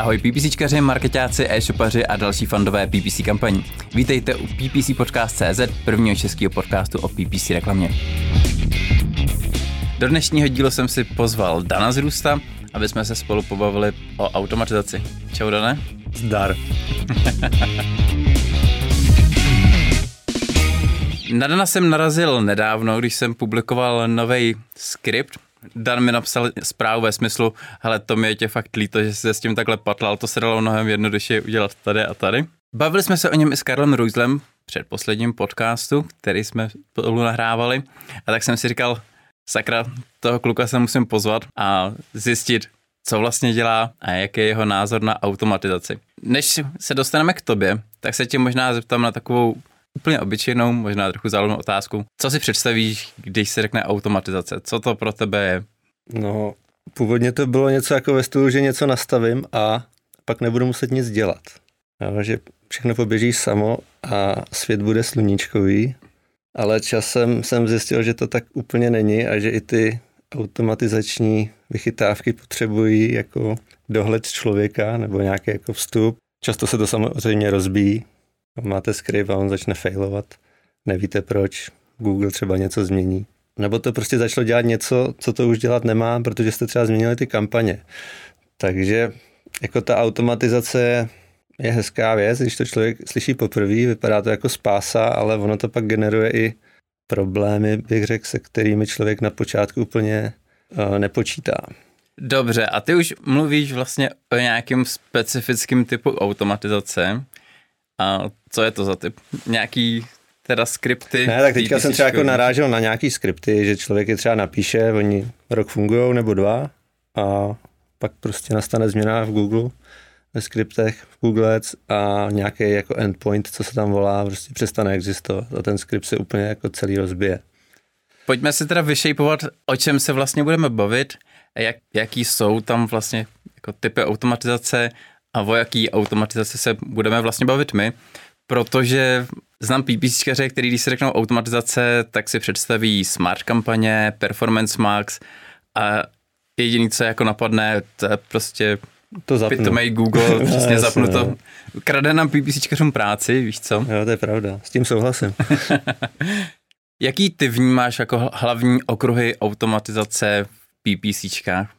Ahoj PPCčkaři, marketáci, e-shopaři a další fandové PPC kampaní. Vítejte u PPC Podcast.cz, prvního českého podcastu o PPC reklamě. Do dnešního dílu jsem si pozval Dana z Růsta, aby jsme se spolu pobavili o automatizaci. Čau Dane. Zdar. Na Dana jsem narazil nedávno, když jsem publikoval nový skript, Dan mi napsal zprávu ve smyslu, hele, to mi je tě fakt líto, že jsi se s tím takhle patlal, to se dalo mnohem jednodušeji udělat tady a tady. Bavili jsme se o něm i s Karlem Rujzlem před posledním podcastu, který jsme spolu nahrávali a tak jsem si říkal, sakra, toho kluka se musím pozvat a zjistit, co vlastně dělá a jaký je jeho názor na automatizaci. Než se dostaneme k tobě, tak se tě možná zeptám na takovou úplně obyčejnou, možná trochu záludnou otázku. Co si představíš, když se řekne automatizace? Co to pro tebe je? No, původně to bylo něco jako ve stylu, že něco nastavím a pak nebudu muset nic dělat. Jo, že všechno poběží samo a svět bude sluníčkový, ale časem jsem zjistil, že to tak úplně není a že i ty automatizační vychytávky potřebují jako dohled člověka nebo nějaký jako vstup. Často se to samozřejmě rozbíjí, máte skript a on začne failovat, nevíte proč, Google třeba něco změní. Nebo to prostě začalo dělat něco, co to už dělat nemá, protože jste třeba změnili ty kampaně. Takže jako ta automatizace je hezká věc, když to člověk slyší poprvé, vypadá to jako spása, ale ono to pak generuje i problémy, bych řekl, se kterými člověk na počátku úplně uh, nepočítá. Dobře, a ty už mluvíš vlastně o nějakém specifickém typu automatizace. A co je to za typ? Nějaký teda skripty? Ne, tak teďka jsem třeba jako narážel na nějaký skripty, že člověk je třeba napíše, oni rok fungují nebo dva a pak prostě nastane změna v Google, ve skriptech, v Google Ads a nějaký jako endpoint, co se tam volá, prostě přestane existovat a ten skript se úplně jako celý rozbije. Pojďme si teda vyšejpovat, o čem se vlastně budeme bavit, jak, jaký jsou tam vlastně jako typy automatizace a o jaký automatizaci se budeme vlastně bavit my, protože znám PPCčkaře, který když se řeknou automatizace, tak si představí smart kampaně, performance max a jediný, co jako napadne, to je prostě to zapnu. Pitomej Google, přesně no, zapnu to. Krade nám PPCčkařům práci, víš co? Jo, to je pravda, s tím souhlasím. Jaký ty vnímáš jako hlavní okruhy automatizace v PPCčkách?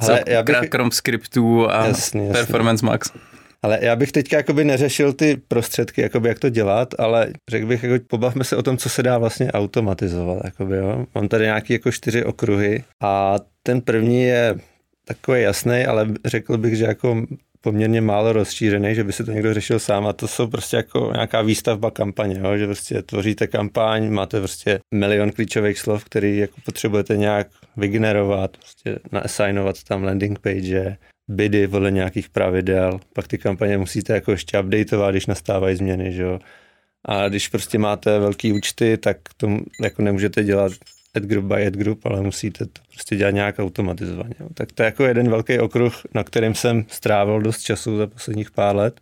Ale já bych... krom skriptů a jasný, jasný. Performance Max. Ale já bych teďka jakoby neřešil ty prostředky, jakoby jak to dělat, ale řekl bych, jako pobavme se o tom, co se dá vlastně automatizovat. Jakoby, jo. Mám tady nějaké jako čtyři okruhy a ten první je takový jasný, ale řekl bych, že jako poměrně málo rozšířený, že by si to někdo řešil sám a to jsou prostě jako nějaká výstavba kampaně, jo? že prostě tvoříte kampaň, máte prostě milion klíčových slov, který jako potřebujete nějak vygenerovat, prostě naassignovat tam landing page, bidy podle nějakých pravidel, pak ty kampaně musíte jako ještě updateovat, když nastávají změny, že jo. A když prostě máte velký účty, tak to jako nemůžete dělat ad group by ad group, ale musíte to prostě dělat nějak automatizovaně. Tak to je jako jeden velký okruh, na kterým jsem strávil dost času za posledních pár let.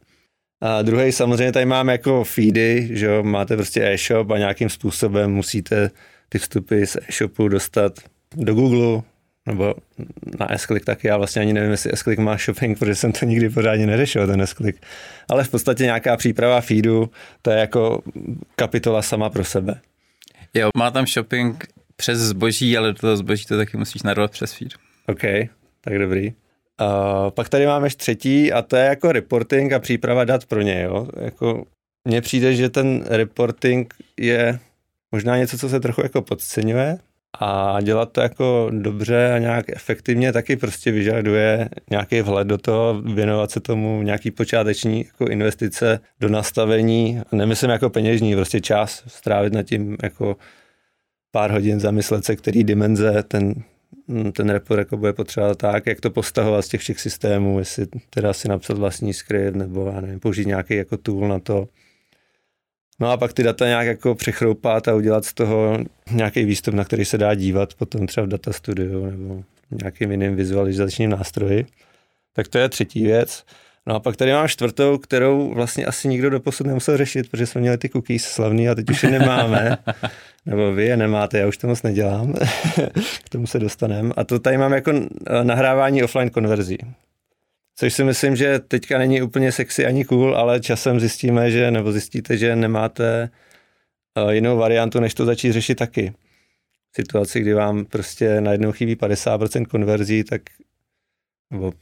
A druhý samozřejmě tady máme jako feedy, že jo, máte prostě e-shop a nějakým způsobem musíte ty vstupy z e-shopu dostat do Google, nebo na s tak já vlastně ani nevím, jestli s má shopping, protože jsem to nikdy pořádně neřešil, ten s Ale v podstatě nějaká příprava feedu, to je jako kapitola sama pro sebe. Jo, má tam shopping přes zboží, ale do toho zboží to taky musíš narovat přes feed. OK, tak dobrý. Uh, pak tady máme třetí a to je jako reporting a příprava dat pro ně. Jo? Jako, mně přijde, že ten reporting je možná něco, co se trochu jako podceňuje a dělat to jako dobře a nějak efektivně taky prostě vyžaduje nějaký vhled do toho, věnovat se tomu nějaký počáteční jako investice do nastavení, nemyslím jako peněžní, prostě čas strávit nad tím jako pár hodin zamyslet se, který dimenze ten, ten report jako bude potřebovat tak, jak to postahovat z těch všech systémů, jestli teda si napsat vlastní skript nebo já nevím, použít nějaký jako tool na to. No a pak ty data nějak jako přechroupat a udělat z toho nějaký výstup, na který se dá dívat potom třeba v data studiu nebo nějakým jiným vizualizačním nástroji. Tak to je třetí věc. No a pak tady mám čtvrtou, kterou vlastně asi nikdo doposud nemusel řešit, protože jsme měli ty cookies slavný a teď už je nemáme. Nebo vy je nemáte, já už to moc nedělám. K tomu se dostaneme. A to tady mám jako nahrávání offline konverzí. Což si myslím, že teďka není úplně sexy ani cool, ale časem zjistíme, že, nebo zjistíte, že nemáte uh, jinou variantu, než to začít řešit taky. V situaci, kdy vám prostě najednou chybí 50% konverzí, tak nebo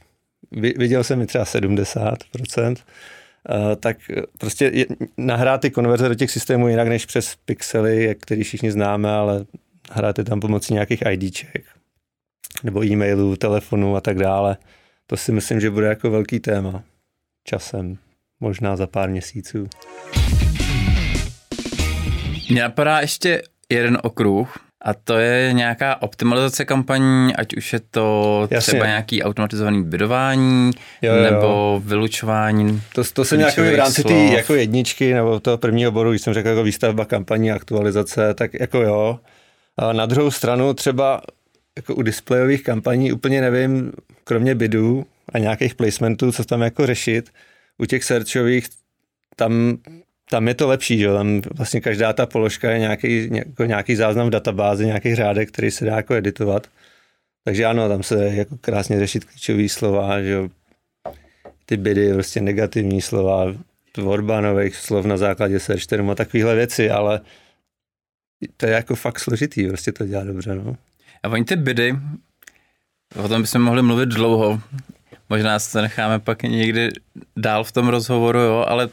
viděl jsem i třeba 70%, Uh, tak prostě je, nahrát ty konverze do těch systémů jinak než přes pixely, který všichni známe, ale hráte tam pomocí nějakých IDček nebo e-mailů, telefonů a tak dále. To si myslím, že bude jako velký téma časem, možná za pár měsíců. Mně napadá ještě jeden okruh, a to je nějaká optimalizace kampaní, ať už je to Jasně. třeba nějaký automatizovaný bydování jo, jo. nebo vylučování. To, to jsem nějaký v rámci té jako jedničky nebo toho prvního bodu, když jsem řekl jako výstavba kampaní, aktualizace, tak jako jo. A na druhou stranu třeba jako u displejových kampaní úplně nevím, kromě bidů a nějakých placementů, co tam jako řešit. U těch searchových tam tam je to lepší, že tam vlastně každá ta položka je nějaký, jako nějaký záznam v databázi, nějaký řádek, který se dá jako editovat. Takže ano, tam se jako krásně řešit klíčové slova, že ty bydy, prostě negativní slova, tvorba nových slov na základě search termu a takovéhle věci, ale to je jako fakt složitý, prostě to dělá dobře, no. A oni ty bydy, o tom bychom mohli mluvit dlouho, možná se necháme pak někdy dál v tom rozhovoru, jo, ale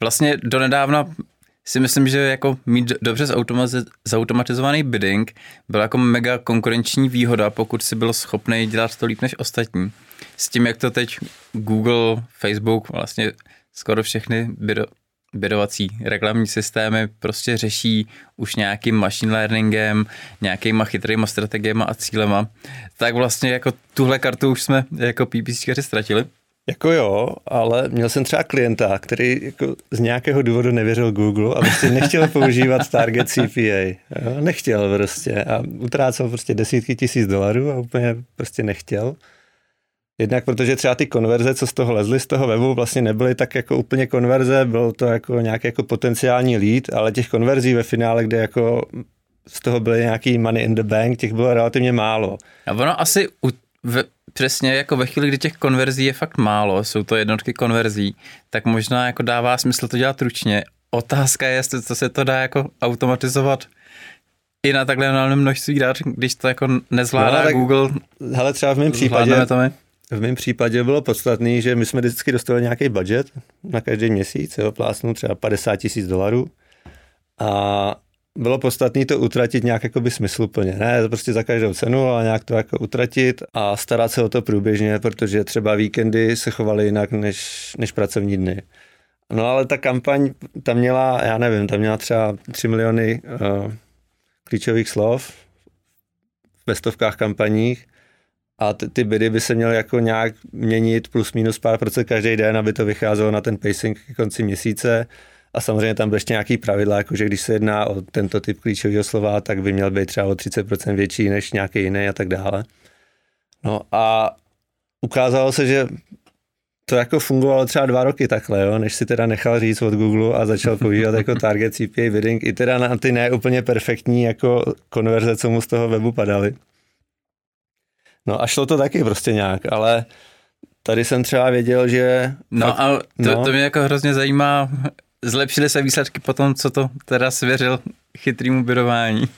Vlastně donedávna si myslím, že jako mít dobře zautomatizovaný bidding byla jako mega konkurenční výhoda, pokud si byl schopný dělat to líp než ostatní. S tím, jak to teď Google, Facebook, vlastně skoro všechny bido, bidovací reklamní systémy prostě řeší už nějakým machine learningem, nějakýma chytrýma strategiemi a cílema, tak vlastně jako tuhle kartu už jsme jako PPCčkaři ztratili. Jako jo, ale měl jsem třeba klienta, který jako z nějakého důvodu nevěřil Google a prostě nechtěl používat Target CPA. Jo? Nechtěl prostě a utrácel prostě desítky tisíc dolarů a úplně prostě nechtěl. Jednak protože třeba ty konverze, co z toho lezly z toho webu, vlastně nebyly tak jako úplně konverze, bylo to jako nějaký jako potenciální lead, ale těch konverzí ve finále, kde jako z toho byly nějaký money in the bank, těch bylo relativně málo. A ono asi u, v, přesně jako ve chvíli, kdy těch konverzí je fakt málo, jsou to jednotky konverzí, tak možná jako dává smysl to dělat ručně. Otázka je, jestli to se to dá jako automatizovat i na takhle malém množství dat, když to jako nezvládá no, tak, Google. Hele, třeba v mém případě, to my? v mém případě bylo podstatný, že my jsme vždycky dostali nějaký budget na každý měsíc, jo, plásnu třeba 50 tisíc dolarů a bylo podstatné to utratit nějak jakoby smysluplně. Ne prostě za každou cenu, ale nějak to jako utratit a starat se o to průběžně, protože třeba víkendy se chovaly jinak než, než pracovní dny. No ale ta kampaň tam měla, já nevím, tam měla třeba 3 miliony uh, klíčových slov ve stovkách kampaních a ty, ty bydy by se měly jako nějak měnit plus minus pár procent každý den, aby to vycházelo na ten pacing k konci měsíce a samozřejmě tam byly ještě nějaký pravidla, jako že když se jedná o tento typ klíčového slova, tak by měl být třeba o 30% větší než nějaký jiný a tak dále. No a ukázalo se, že to jako fungovalo třeba dva roky takhle, jo, než si teda nechal říct od Google a začal používat jako target CPA bidding i teda na ty neúplně perfektní jako konverze, co mu z toho webu padaly. No a šlo to taky prostě nějak, ale tady jsem třeba věděl, že... No fakt, a to, no, to mě jako hrozně zajímá, zlepšily se výsledky po tom, co to teda svěřil chytrýmu bydování?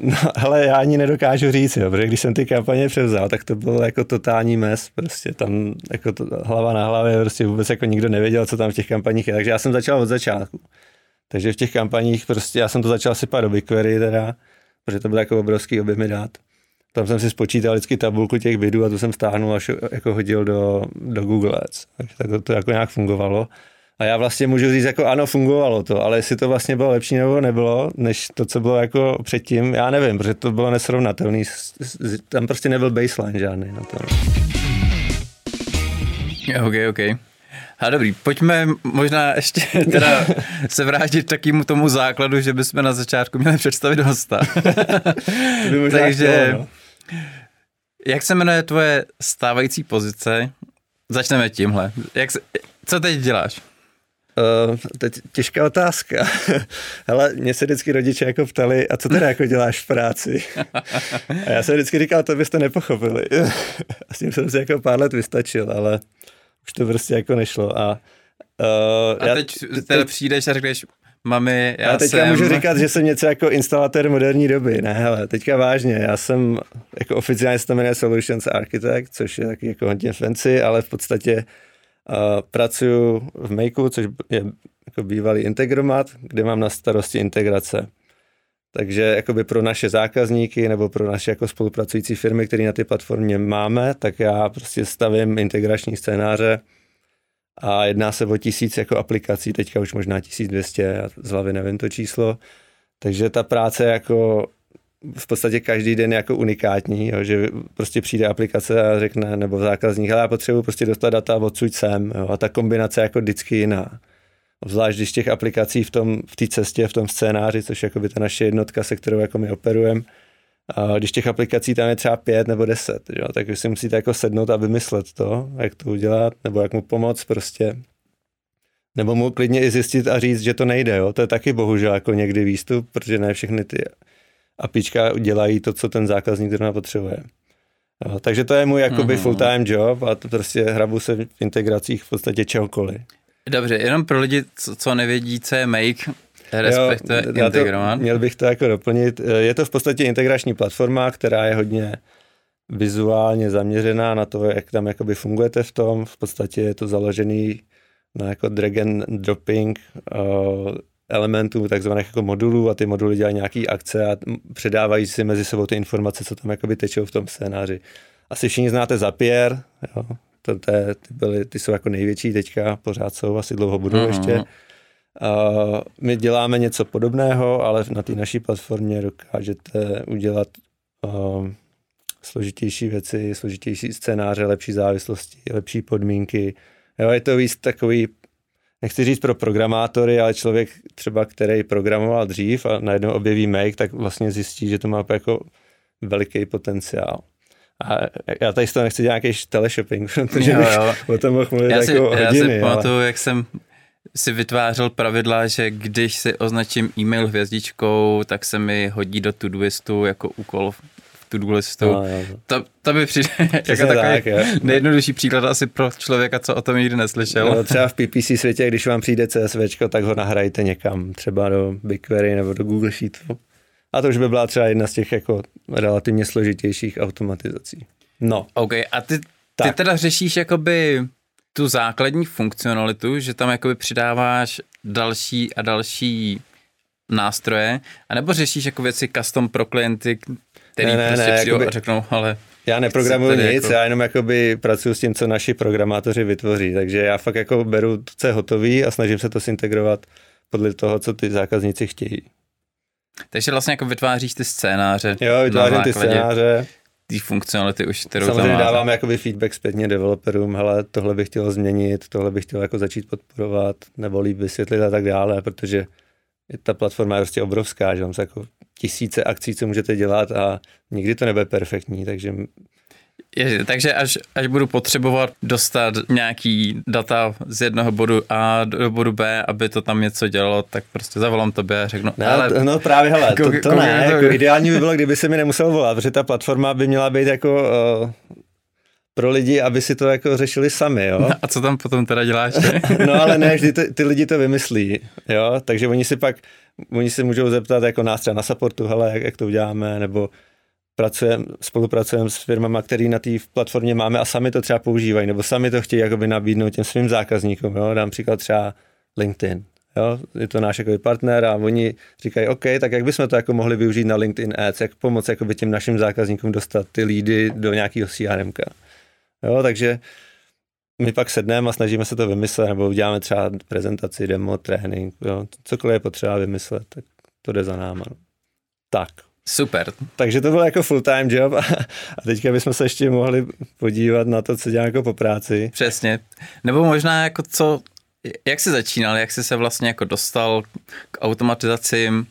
No, ale já ani nedokážu říct, jo, protože když jsem ty kampaně převzal, tak to bylo jako totální mes, prostě tam jako to, hlava na hlavě, prostě vůbec jako nikdo nevěděl, co tam v těch kampaních je, takže já jsem začal od začátku. Takže v těch kampaních prostě já jsem to začal sypat do BigQuery teda, protože to bylo jako obrovský objemy dát. Tam jsem si spočítal vždycky tabulku těch bydů a tu jsem stáhnul až jako hodil do, do Google Ads. Takže tak to, to jako nějak fungovalo. A já vlastně můžu říct, jako ano, fungovalo to, ale jestli to vlastně bylo lepší nebo nebylo, než to, co bylo jako předtím, já nevím, protože to bylo nesrovnatelný. Tam prostě nebyl baseline žádný na to. Ok, ok. A dobrý, pojďme možná ještě teda se vrátit takýmu tomu základu, že bychom na začátku měli představit hosta. Takže, no. jak se jmenuje tvoje stávající pozice? Začneme tímhle. Jak se, co teď děláš? Uh, teď těžká otázka. Hele, mě se vždycky rodiče jako ptali, a co teda jako děláš v práci? A já jsem vždycky říkal, to byste nepochopili. a s tím jsem si jako pár let vystačil, ale už to prostě jako nešlo a Uh, a já, teď teda teď, přijdeš a řekneš, mami, já, já teďka jsem... můžu říkat, že jsem něco jako instalatér moderní doby. Ne, hele, teďka vážně, já jsem jako oficiálně se to jmenuje Solutions Architect, což je taky jako hodně fancy, ale v podstatě pracuju v Makeu, což je jako bývalý integromat, kde mám na starosti integrace. Takže jakoby pro naše zákazníky nebo pro naše jako spolupracující firmy, které na ty platformě máme, tak já prostě stavím integrační scénáře, a jedná se o tisíc jako aplikací, teďka už možná 1200, já z hlavy nevím to číslo, takže ta práce jako v podstatě každý den jako unikátní, jo, že prostě přijde aplikace a řekne, nebo zákazník, ale já potřebuji prostě dostat data odsud sem jo, a ta kombinace jako vždycky jiná. Obzvlášť když těch aplikací v tom v té cestě, v tom scénáři, což je by ta naše jednotka, se kterou jako my operujeme, a když těch aplikací tam je třeba pět nebo deset, jo, tak si musíte jako sednout a vymyslet to, jak to udělat, nebo jak mu pomoct prostě. Nebo mu klidně i zjistit a říct, že to nejde. Jo. To je taky bohužel jako někdy výstup, protože ne všechny ty apička udělají to, co ten zákazník zrovna potřebuje. Jo, takže to je můj jakoby mm-hmm. full-time job a to prostě hrabu se v integracích v podstatě čehokoliv. Dobře, jenom pro lidi, co, co nevědí, co je Make, Respektive. To, měl bych to jako doplnit. Je to v podstatě integrační platforma, která je hodně vizuálně zaměřená na to, jak tam jakoby fungujete v tom. V podstatě je to založený na jako drag and dropping uh, elementů, takzvaných jako modulů a ty moduly dělají nějaký akce a předávají si mezi sebou ty informace, co tam jakoby tečou v tom scénáři. Asi všichni znáte Zapier, jo? To, to je, ty, byly, ty jsou jako největší teďka, pořád jsou, asi dlouho budou uh-huh. ještě. Uh, my děláme něco podobného, ale na té naší platformě dokážete udělat uh, složitější věci, složitější scénáře, lepší závislosti, lepší podmínky. Jo, je to víc takový, nechci říct pro programátory, ale člověk třeba, který programoval dřív a najednou objeví Make, tak vlastně zjistí, že to má jako veliký potenciál. A já tady z toho nechci dělat nějaký teleshopping, protože jo, jo. bych o tom mohl mluvit já si, jako hodiny. Já si pamatuju, ale... jak jsem si vytvářel pravidla, že když si označím e-mail hvězdičkou, tak se mi hodí do to listu jako úkol to listu. No, to, to by přijde jako takový tak, nejjednodušší příklad asi pro člověka, co o tom nikdy neslyšel. No, třeba v PPC světě, když vám přijde CSV, tak ho nahrajte někam, třeba do BigQuery nebo do Google Sheetu. A to už by byla třeba jedna z těch jako relativně složitějších automatizací. No. OK, a ty, ty teda řešíš jakoby tu základní funkcionalitu, že tam jakoby přidáváš další a další nástroje, anebo řešíš jako věci custom pro klienty, který ne, ne, prostě ne, jakoby, a řeknou, ale... Já neprogramuju nic, jako... já jenom jakoby pracuji s tím, co naši programátoři vytvoří, takže já fakt jako beru to, co je hotový a snažím se to integrovat podle toho, co ty zákazníci chtějí. Takže vlastně jako vytváříš ty scénáře. Jo, vytvářím ty scénáře té funkcionality už, kterou Samozřejmě tam dáváme jakoby feedback zpětně developerům, hele, tohle bych chtěl změnit, tohle bych chtěl jako začít podporovat, nebo líp vysvětlit a tak dále, protože ta platforma je prostě obrovská, že jsou jako tisíce akcí, co můžete dělat a nikdy to nebude perfektní, takže je, takže až, až budu potřebovat dostat nějaký data z jednoho bodu A do bodu B, aby to tam něco dělalo, tak prostě zavolám tobě a řeknu. No, ale, no právě, hele, to, to ne. Jako ideální by bylo, kdyby se mi nemusel volat, protože ta platforma by měla být jako uh, pro lidi, aby si to jako řešili sami, jo. No, a co tam potom teda děláš? no ale ne, vždy ty, ty lidi to vymyslí, jo, takže oni si pak, oni si můžou zeptat jako nás třeba na supportu, hele, jak, jak to uděláme, nebo pracujeme, spolupracujeme s firmama, které na té platformě máme a sami to třeba používají, nebo sami to chtějí jakoby nabídnout těm svým zákazníkům. Jo? Dám příklad třeba LinkedIn. Jo? Je to náš jakoby partner a oni říkají, OK, tak jak bychom to jako mohli využít na LinkedIn Ads, jak pomoct jakoby těm našim zákazníkům dostat ty lídy do nějakého CRM. Jo? Takže my pak sedneme a snažíme se to vymyslet, nebo uděláme třeba prezentaci, demo, trénink, jo? cokoliv je potřeba vymyslet, tak to jde za náma. Tak. Super. Takže to byl jako full-time job a, a teďka bychom se ještě mohli podívat na to, co dělám jako po práci. Přesně. Nebo možná jako co, jak jsi začínal, jak jsi se vlastně jako dostal k automatizacím.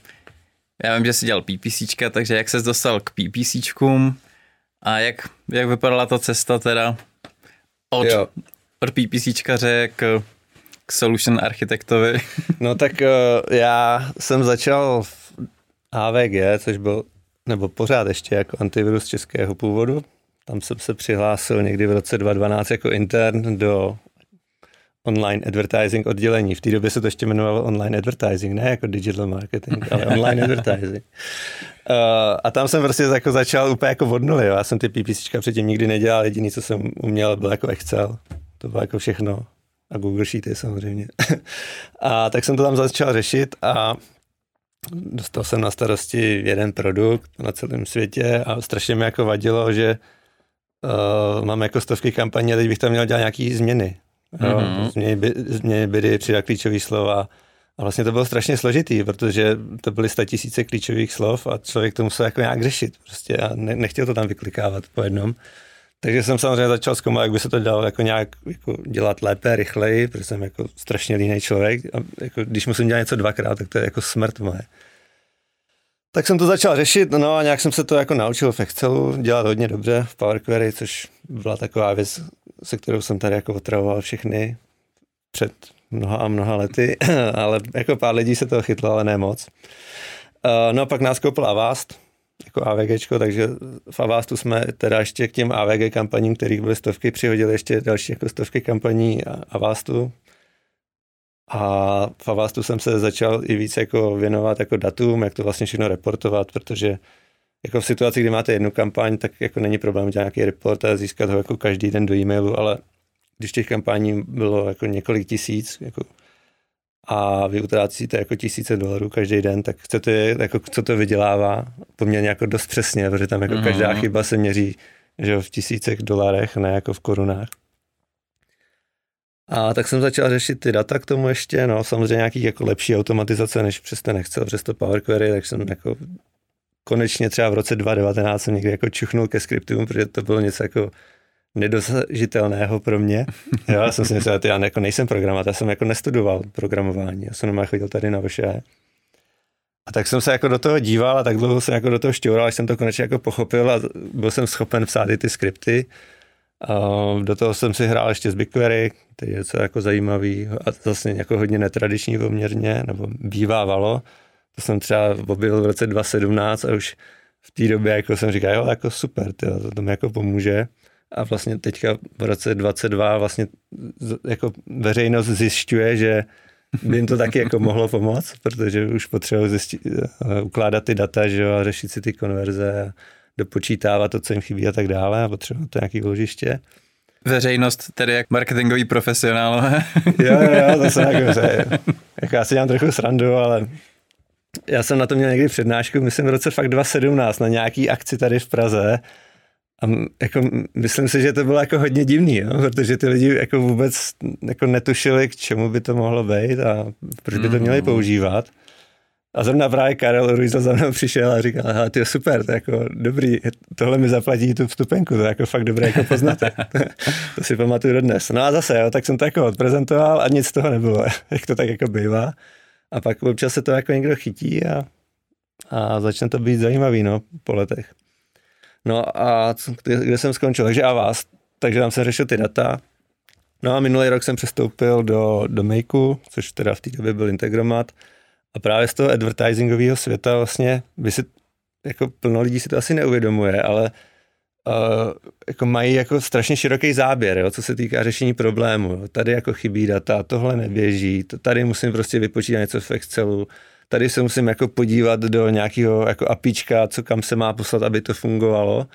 Já vím, že jsi dělal PPCčka, takže jak se dostal k PPCčkům a jak, jak vypadala ta cesta teda od, jo. od PPCčkaře k, k solution architektovi? No tak uh, já jsem začal v AVG, což byl, nebo pořád ještě jako antivirus českého původu. Tam jsem se přihlásil někdy v roce 2012 jako intern do online advertising oddělení. V té době se to ještě jmenovalo online advertising, ne jako digital marketing, ale online advertising. Uh, a tam jsem prostě jako začal úplně jako od nuly. Já jsem ty PPCčka předtím nikdy nedělal, jediný, co jsem uměl, byl jako Excel. To bylo jako všechno. A Google Sheety samozřejmě. a tak jsem to tam začal řešit a dostal jsem na starosti jeden produkt na celém světě a strašně mi jako vadilo, že uh, mám jako stovky kampaní a teď bych tam měl dělat nějaký změny. Mm-hmm. Změny, by, změny byly, přidat klíčové slova. A vlastně to bylo strašně složitý, protože to byly sta tisíce klíčových slov a člověk to musel jako nějak řešit. Prostě a ne, nechtěl to tam vyklikávat po jednom. Takže jsem samozřejmě začal zkoumat, jak by se to dalo jako nějak jako dělat lépe, rychleji, protože jsem jako strašně líný člověk. A jako, když musím dělat něco dvakrát, tak to je jako smrt moje. Tak jsem to začal řešit, no a nějak jsem se to jako naučil v Excelu dělat hodně dobře v Power Query, což byla taková věc, se kterou jsem tady jako otravoval všechny před mnoha a mnoha lety, ale jako pár lidí se toho chytlo, ale ne moc. Uh, no a pak nás koupil Avast, jako AVG, takže v Avastu jsme teda ještě k těm AVG kampaním, kterých byly stovky, přihodili ještě další jako stovky kampaní Avastu, a v Avastu jsem se začal i víc jako věnovat jako datům, jak to vlastně všechno reportovat, protože jako v situaci, kdy máte jednu kampaň, tak jako není problém dělat nějaký report a získat ho jako každý den do e-mailu, ale když těch kampaní bylo jako několik tisíc, jako a vy utrácíte jako tisíce dolarů každý den, tak chcete, jako, co to vydělává poměrně jako dost přesně, protože tam jako mm-hmm. každá chyba se měří že v tisícech dolarech, ne jako v korunách. A tak jsem začal řešit ty data k tomu ještě, no samozřejmě nějaký jako lepší automatizace, než přes ten Excel, přes to Power Query, tak jsem jako konečně třeba v roce 2019 jsem někdy jako čuchnul ke skriptům, protože to bylo něco jako nedosažitelného pro mě. Jo, já jsem si myslel, že já jako nejsem programátor, já jsem jako nestudoval programování, já jsem normálně chodil tady na VŠE. A tak jsem se jako do toho díval a tak dlouho jsem jako do toho šťoural, až jsem to konečně jako pochopil a byl jsem schopen psát i ty skripty. A do toho jsem si hrál ještě z BigQuery, to je něco jako zajímavý a zase jako hodně netradiční poměrně, nebo bývávalo. To jsem třeba objevil v roce 2017 a už v té době jako jsem říkal, jo, jako super, tyjo, to, to mi jako pomůže. A vlastně teďka v roce 22 vlastně jako veřejnost zjišťuje, že by jim to taky jako mohlo pomoct, protože už potřebují eh, ukládat ty data, že jo, a řešit si ty konverze a dopočítávat to, co jim chybí a tak dále a potřebují to nějaký úložiště. Veřejnost, tedy jak marketingový profesionál. jo, jo, jo, to se jako, že, jako já si dělám trochu srandu, ale já jsem na to měl někdy přednášku, myslím v roce fakt 2017 na nějaký akci tady v Praze a jako, myslím si, že to bylo jako hodně divný, jo? protože ty lidi jako vůbec jako netušili, k čemu by to mohlo být a proč by to měli mm. používat. A zrovna právě Karel Ruiz za mnou přišel a říkal, hele, ty super, to je jako dobrý, tohle mi zaplatí tu vstupenku, to je jako fakt dobré jako poznatek. to si pamatuju dodnes. No a zase, jo, tak jsem to jako odprezentoval a nic z toho nebylo, jak to tak jako bývá. A pak občas se to jako někdo chytí a, a začne to být zajímavý, no, po letech. No a kde jsem skončil? Takže a vás. Takže tam jsem řešil ty data. No a minulý rok jsem přestoupil do, do Makeu, což teda v té době byl Integromat. A právě z toho advertisingového světa vlastně by si, jako plno lidí si to asi neuvědomuje, ale uh, jako mají jako strašně široký záběr, jo, co se týká řešení problému. Jo. Tady jako chybí data, tohle neběží, to, tady musím prostě vypočítat něco v Excelu, tady se musím jako podívat do nějakého jako apička, co kam se má poslat, aby to fungovalo.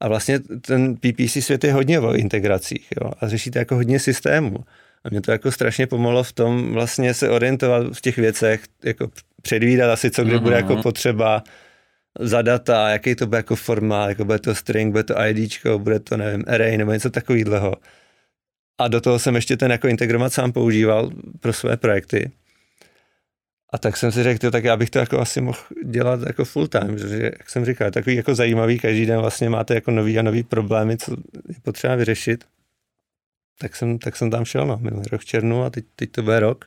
A vlastně ten PPC svět je hodně o integracích jo, a řešíte jako hodně systémů. A mě to jako strašně pomohlo v tom vlastně se orientovat v těch věcech, jako předvídat asi, co kde bude jako mhm. potřeba za data, jaký to bude jako formát, jako bude to string, bude to IDčko, bude to, nevím, array nebo něco takového. A do toho jsem ještě ten jako integromat sám používal pro své projekty. A tak jsem si řekl, tak já bych to jako asi mohl dělat jako full time, že jak jsem říkal, takový jako zajímavý, každý den vlastně máte jako nový a nový problémy, co je potřeba vyřešit tak jsem, tak jsem tam šel, no, minulý rok v černu a teď, teď to bude rok.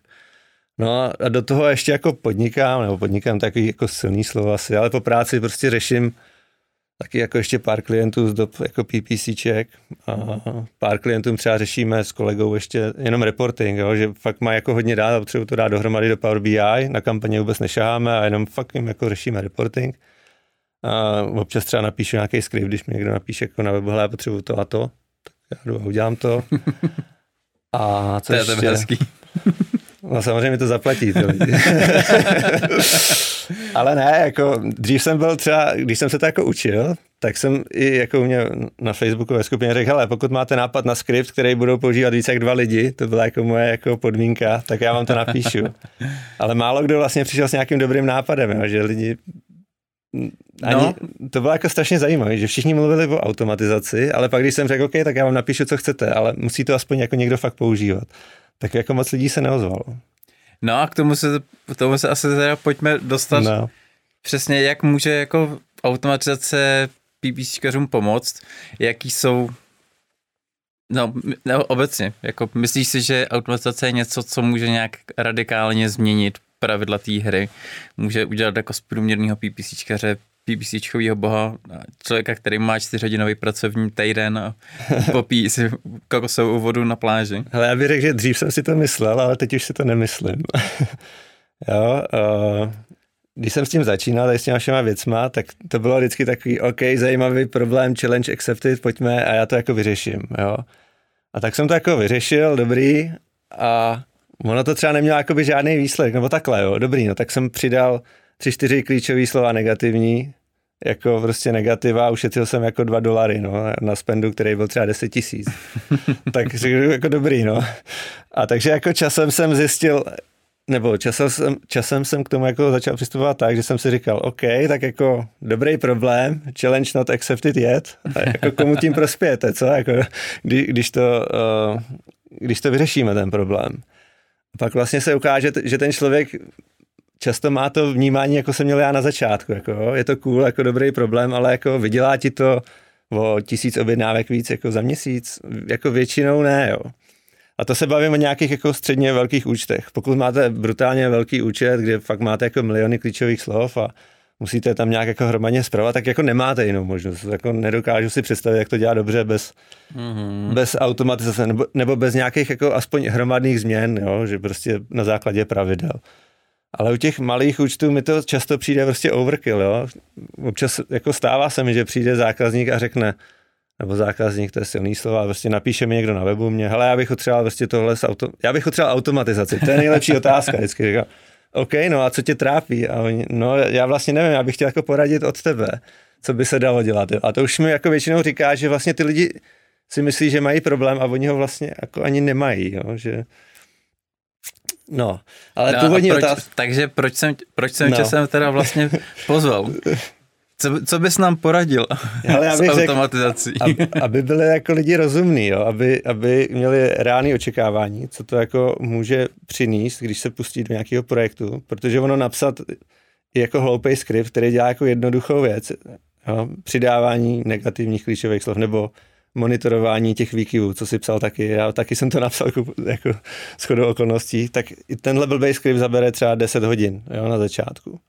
No a do toho ještě jako podnikám, nebo podnikám takový jako silný slovo asi, ale po práci prostě řeším taky jako ještě pár klientů z dob jako PPCček a pár klientům třeba řešíme s kolegou ještě jenom reporting, jo, že fakt má jako hodně dát a potřebuji to dát dohromady do Power BI, na kampaně vůbec nešáháme a jenom fakt jim jako řešíme reporting. A občas třeba napíšu nějaký skript, když mi někdo napíše jako na webu, hele, potřebuji to a to, já jdu a udělám to. A co to je to ještě? hezký. No samozřejmě to zaplatí ty lidi. Ale ne, jako dřív jsem byl třeba, když jsem se to jako učil, tak jsem i jako mě na Facebooku ve skupině řekl, hele, pokud máte nápad na skript, který budou používat více jak dva lidi, to byla jako moje jako podmínka, tak já vám to napíšu. Ale málo kdo vlastně přišel s nějakým dobrým nápadem, jo, že lidi ani, no. To bylo jako strašně zajímavé, že všichni mluvili o automatizaci, ale pak když jsem řekl, OK, tak já vám napíšu, co chcete, ale musí to aspoň jako někdo fakt používat. Tak jako moc lidí se neozvalo. No a k tomu se, k tomu se asi teda pojďme dostat no. přesně, jak může jako automatizace PPCkařům pomoct, jaký jsou No, no, obecně, jako myslíš si, že automatizace je něco, co může nějak radikálně změnit pravidla té hry, může udělat jako z průměrného PPCčkaře PPCčkovýho boha, člověka, který má čtyřhodinový pracovní týden a popíjí si kokosovou vodu na pláži. Ale já bych řekl, že dřív jsem si to myslel, ale teď už si to nemyslím. jo, uh, když jsem s tím začínal, s těma všema věcma, tak to bylo vždycky takový, OK, zajímavý problém, challenge accepted, pojďme a já to jako vyřeším, jo. A tak jsem to jako vyřešil, dobrý, a ono to třeba nemělo jakoby žádný výsledek, nebo takhle, jo, dobrý, no tak jsem přidal tři, čtyři klíčové slova negativní, jako prostě negativa, ušetřil jsem jako dva dolary, no, na spendu, který byl třeba 10 tisíc. tak řekl jako dobrý, no. A takže jako časem jsem zjistil, nebo časem jsem, časem jsem k tomu jako začal přistupovat tak, že jsem si říkal, OK, tak jako dobrý problém, challenge not accepted yet, a jako komu tím prospějete, co, jako, kdy, když, to, uh, když to vyřešíme, ten problém. A pak vlastně se ukáže, že ten člověk často má to vnímání, jako jsem měl já na začátku. Jako, je to cool, jako dobrý problém, ale jako vydělá ti to o tisíc objednávek víc jako za měsíc? Jako většinou ne, jo. A to se bavím o nějakých jako středně velkých účtech. Pokud máte brutálně velký účet, kde fakt máte jako miliony klíčových slov a musíte tam nějak jako hromadně zpravovat, tak jako nemáte jinou možnost. Jako nedokážu si představit, jak to dělá dobře bez, mm-hmm. bez automatizace nebo, nebo bez nějakých jako aspoň hromadných změn, jo, že prostě na základě pravidel. Ale u těch malých účtů mi to často přijde prostě overkill, jo. Občas jako stává se mi, že přijde zákazník a řekne, nebo zákazník, to je silný slovo, a prostě napíše mi někdo na webu mě, hele, já bych potřeboval prostě tohle, auto, já bych potřeboval automatizaci, to je nejlepší otázka, vždycky říkám, OK, no a co tě trápí? A oni, no já vlastně nevím, já bych chtěl jako poradit od tebe, co by se dalo dělat. A to už mi jako většinou říká, že vlastně ty lidi si myslí, že mají problém a oni ho vlastně jako ani nemají, jo? že No, ale no, původní proč, otázka... Takže proč jsem, proč jsem no. tě sem teda vlastně pozval? Co, co bys nám poradil Ale já bych s automatizací? Řek, aby, aby byli jako lidi rozumní, jo? Aby, aby měli reálné očekávání, co to jako může přinést, když se pustí do nějakého projektu, protože ono napsat jako hloupý skript, který dělá jako jednoduchou věc, jo? přidávání negativních klíčových slov, nebo monitorování těch výkyvů, co si psal taky, já taky jsem to napsal jako, jako shodou okolností, tak tenhle blbý skript zabere třeba 10 hodin jo, na začátku.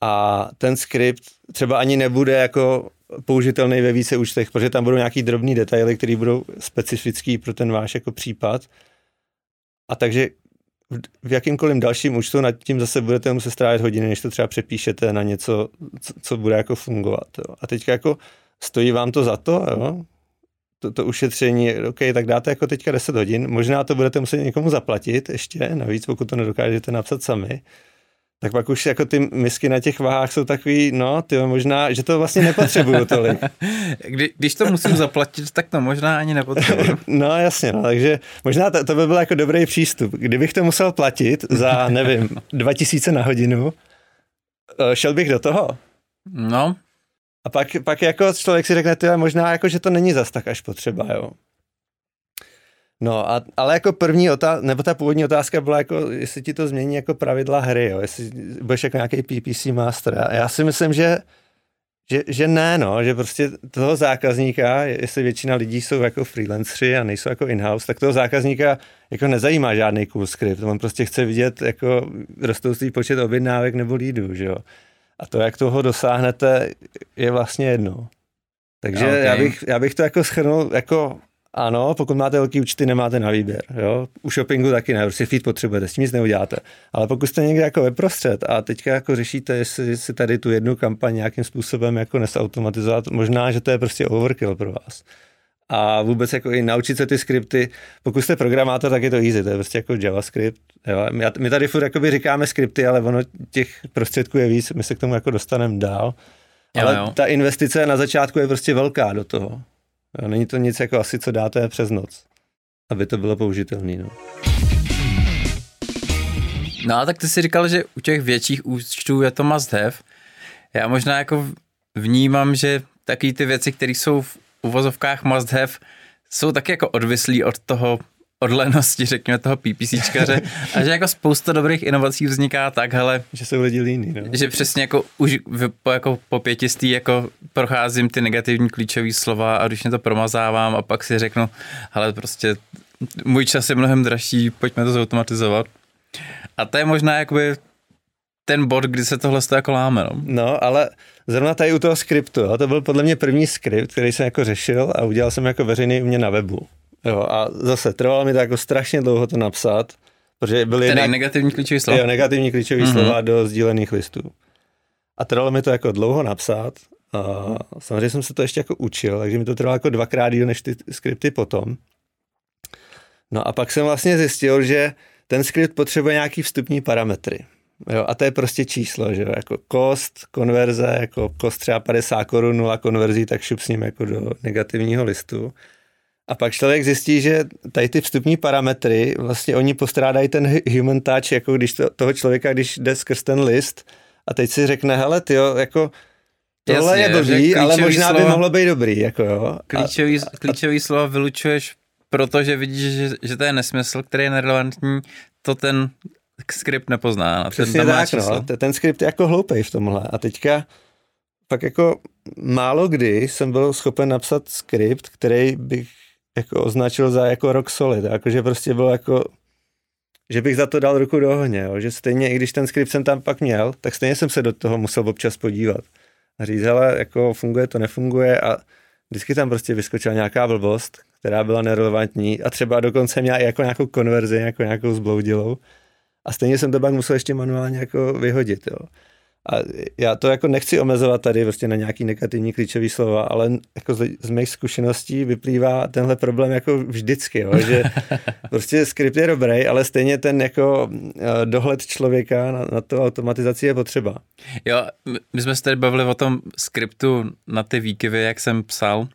A ten skript třeba ani nebude jako použitelný ve více účtech, protože tam budou nějaký drobný detaily, které budou specifický pro ten váš jako případ. A takže v jakýmkoliv dalším účtu nad tím zase budete muset strávit hodiny, než to třeba přepíšete na něco, co bude jako fungovat. Jo. A teď jako stojí vám to za to, jo? To, to ušetření, OK, tak dáte jako teďka 10 hodin, možná to budete muset někomu zaplatit ještě, navíc pokud to nedokážete napsat sami, tak pak už jako ty misky na těch váhách jsou takový, no, ty možná, že to vlastně nepotřebuju tolik. Kdy, když to musím zaplatit, tak to možná ani nepotřebuju. no jasně, no, takže možná to, to by byl jako dobrý přístup. Kdybych to musel platit za, nevím, 2000 na hodinu, eh, šel bych do toho. No, a pak, pak jako člověk si řekne, tyhle, možná jako, že to není zas tak až potřeba, jo. No, a, ale jako první otázka, nebo ta původní otázka byla jako, jestli ti to změní jako pravidla hry, jo, jestli budeš jako nějaký PPC master. A já si myslím, že, že, že ne, no, že prostě toho zákazníka, jestli většina lidí jsou jako freelanceri a nejsou jako in-house, tak toho zákazníka jako nezajímá žádný cool script, on prostě chce vidět jako rostoucí počet objednávek nebo lídů, že jo. A to, jak toho dosáhnete, je vlastně jedno. Takže okay. já, bych, já bych to jako schrnul jako ano, pokud máte velký účty, nemáte na výběr. Jo? U shoppingu taky ne, prostě feed potřebujete, s tím nic neuděláte. Ale pokud jste někde jako ve prostřed a teďka jako řešíte, jestli si tady tu jednu kampaň nějakým způsobem jako nesautomatizovat, možná, že to je prostě overkill pro vás. A vůbec jako i naučit se ty skripty. Pokud jste programátor, tak je to easy, to je prostě jako JavaScript. Jo. My tady furt jakoby říkáme skripty, ale ono těch prostředků je víc, my se k tomu jako dostaneme dál. Ale jo, jo. ta investice na začátku je prostě velká do toho. Jo, není to nic jako asi, co dáte přes noc, aby to bylo použitelné. No. no a tak ty si říkal, že u těch větších účtů je to must have. Já možná jako vnímám, že taky ty věci, které jsou v uvozovkách must have, jsou taky jako odvislí od toho odlenosti, řekněme, toho PPCčkaře a že jako spousta dobrých inovací vzniká tak, hele, že jsou lidi líní, no. že přesně jako už po, jako po pětistý jako procházím ty negativní klíčové slova a když mě to promazávám a pak si řeknu, hele, prostě můj čas je mnohem dražší, pojďme to zautomatizovat. A to je možná jakoby ten bod, kdy se tohle jako láme. No. no, ale zrovna tady u toho skriptu, jo, to byl podle mě první skript, který jsem jako řešil a udělal jsem jako veřejný u mě na webu. Jo, a zase trvalo mi to jako strašně dlouho to napsat, protože byly jednak, negativní klíčové slova. Jo, negativní klíčové mm-hmm. slova do sdílených listů. A trvalo mi to jako dlouho napsat. A samozřejmě jsem se to ještě jako učil, takže mi to trvalo jako dvakrát díl než ty skripty potom. No a pak jsem vlastně zjistil, že ten skript potřebuje nějaký vstupní parametry. Jo, a to je prostě číslo, že jo, jako kost, konverze, jako kost třeba 50 korun, nula konverzí, tak šup s ním jako do negativního listu. A pak člověk zjistí, že tady ty vstupní parametry, vlastně oni postrádají ten human touch, jako když to, toho člověka, když jde skrz ten list a teď si řekne, hele, ty jako tohle Jasně, je blbý, ale možná slova, by mohlo být dobrý, jako jo. Klíčový, a, klíčový slova vylučuješ, protože vidíš, že, že to je nesmysl, který je nerelevantní, to ten skript nepozná. Přesně ten tak, no. Ten skript je jako hloupej v tomhle. A teďka pak jako málo kdy jsem byl schopen napsat skript, který bych jako označil za jako rock solid, jakože prostě byl jako, že bych za to dal ruku do ohně, jo, že stejně, i když ten skript jsem tam pak měl, tak stejně jsem se do toho musel občas podívat a říct, hele, jako funguje to, nefunguje a vždycky tam prostě vyskočila nějaká blbost, která byla nerelevantní a třeba dokonce měla i jako nějakou konverzi, jako nějakou zbloudilou a stejně jsem to pak musel ještě manuálně jako vyhodit, jo. A já to jako nechci omezovat tady prostě na nějaký negativní klíčový slova, ale jako z, z mých zkušeností vyplývá tenhle problém jako vždycky, jo, že prostě skript je dobrý, ale stejně ten jako eh, dohled člověka na, na to automatizaci je potřeba. Jo, my jsme se tady bavili o tom skriptu na ty výkyvy, jak jsem psal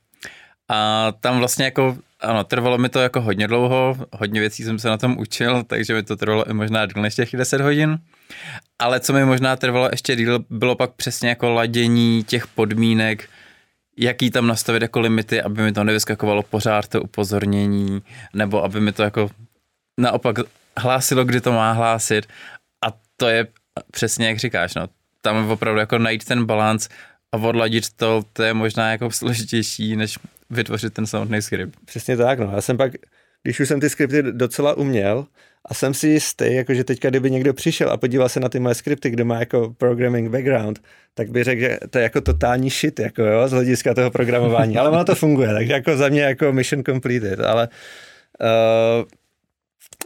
a tam vlastně jako ano, trvalo mi to jako hodně dlouho, hodně věcí jsem se na tom učil, takže mi to trvalo i možná díl než těch 10 hodin. Ale co mi možná trvalo ještě díl, bylo pak přesně jako ladění těch podmínek, jaký tam nastavit jako limity, aby mi to nevyskakovalo pořád to upozornění, nebo aby mi to jako naopak hlásilo, kdy to má hlásit. A to je přesně jak říkáš, no, tam opravdu jako najít ten balans a odladit to, to je možná jako složitější, než vytvořit ten samotný skript. Přesně tak, no. Já jsem pak, když už jsem ty skripty docela uměl, a jsem si jistý, jako že teďka, kdyby někdo přišel a podíval se na ty moje skripty, kdo má jako programming background, tak by řekl, že to je jako totální shit, jako jo, z hlediska toho programování, ale ono to funguje, takže jako za mě jako mission completed, ale uh,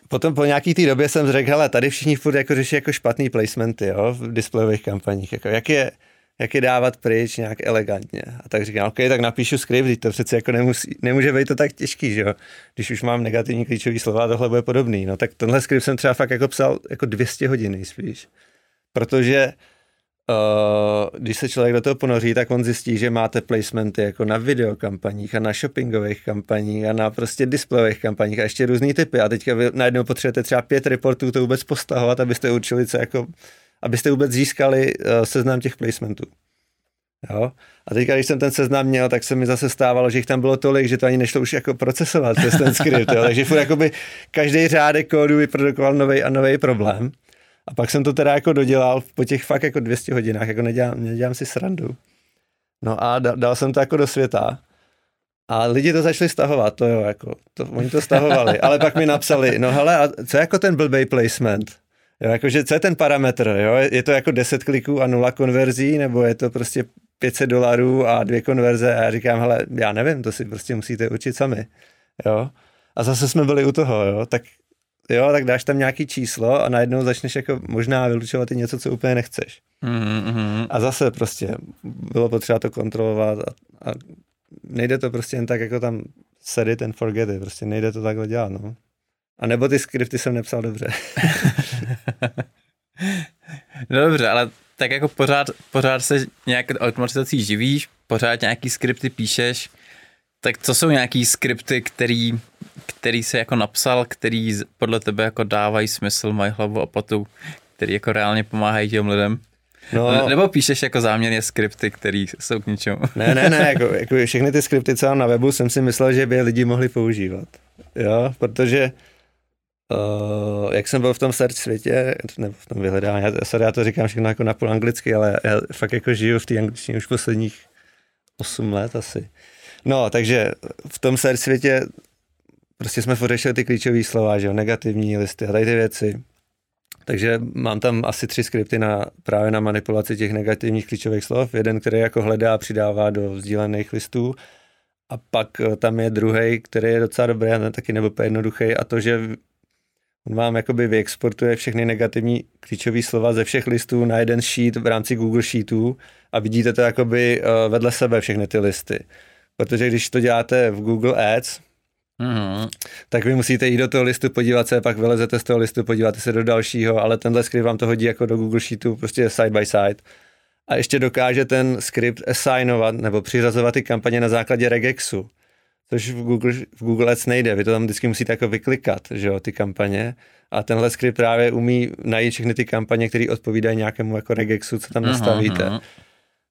potom po nějaký té době jsem řekl, hele, tady všichni furt jako řeší jako špatný placementy, jo, v displejových kampaních, jako jak je, jak je dávat pryč nějak elegantně. A tak říkám, OK, tak napíšu skript, to přece jako nemusí, nemůže být to tak těžký, že jo? Když už mám negativní klíčový slova, tohle bude podobný. No tak tenhle skript jsem třeba fakt jako psal jako 200 hodin nejspíš. Protože Uh, když se člověk do toho ponoří, tak on zjistí, že máte placementy jako na videokampaních a na shoppingových kampaních a na prostě displejových kampaních a ještě různý typy. A teďka vy najednou potřebujete třeba pět reportů to vůbec postahovat, abyste určili, co jako abyste vůbec získali uh, seznam těch placementů. Jo? A teď, když jsem ten seznam měl, tak se mi zase stávalo, že jich tam bylo tolik, že to ani nešlo už jako procesovat přes ten script. Jo? Takže furt jakoby každý řádek kódu vyprodukoval nový a nový problém. A pak jsem to teda jako dodělal po těch fakt jako 200 hodinách, jako nedělám, nedělám si srandu. No a dal, dal jsem to jako do světa. A lidi to začali stahovat, to jo, jako, to, oni to stahovali, ale pak mi napsali, no hele, a co jako ten blbej placement? Jo, jakože co je ten parametr? Jo? Je to jako 10 kliků a nula konverzí, nebo je to prostě 500 dolarů a dvě konverze? A já říkám, hele, já nevím, to si prostě musíte učit sami. Jo? A zase jsme byli u toho, jo? tak jo, tak dáš tam nějaký číslo a najednou začneš jako možná vylučovat i něco, co úplně nechceš. Mm-hmm. A zase prostě bylo potřeba to kontrolovat a, a nejde to prostě jen tak jako tam set it and forget it, prostě nejde to takhle dělat, no. A nebo ty skripty jsem nepsal dobře. no dobře, ale tak jako pořád, pořád se nějak automatizací živíš, pořád nějaký skripty píšeš, tak co jsou nějaký skripty, který, který se jako napsal, který podle tebe jako dávají smysl, mají hlavu a patu, který jako reálně pomáhají těm lidem? No, Nebo píšeš jako záměrně skripty, které jsou k ničemu? Ne, ne, ne, jako, jako všechny ty skripty, co mám na webu, jsem si myslel, že by lidi mohli používat. Jo, protože Uh, jak jsem byl v tom search světě, nebo v tom vyhledání, já, já to říkám všechno jako napůl anglicky, ale já fakt jako žiju v té angličtině už posledních 8 let asi. No, takže v tom search světě prostě jsme řešili ty klíčové slova, že jo, negativní listy a tady ty věci. Takže mám tam asi tři skripty na, právě na manipulaci těch negativních klíčových slov. Jeden, který jako hledá a přidává do sdílených listů. A pak eh, tam je druhý, který je docela dobrý a taky nebo jednoduchý a to, že on vám jakoby vyexportuje všechny negativní klíčové slova ze všech listů na jeden sheet v rámci Google Sheetů a vidíte to jakoby eh, vedle sebe všechny ty listy. Protože když to děláte v Google Ads, Mm-hmm. Tak vy musíte jít do toho listu, podívat se, pak vylezete z toho listu, podíváte se do dalšího, ale tenhle skript vám to hodí jako do Google Sheetu, prostě side by side. A ještě dokáže ten skript assignovat nebo přiřazovat ty kampaně na základě regexu, což v Google, v Google Ads nejde. Vy to tam vždycky musíte jako vyklikat, že jo, ty kampaně. A tenhle skript právě umí najít všechny ty kampaně, které odpovídají nějakému jako regexu, co tam nastavíte. Uh-huh.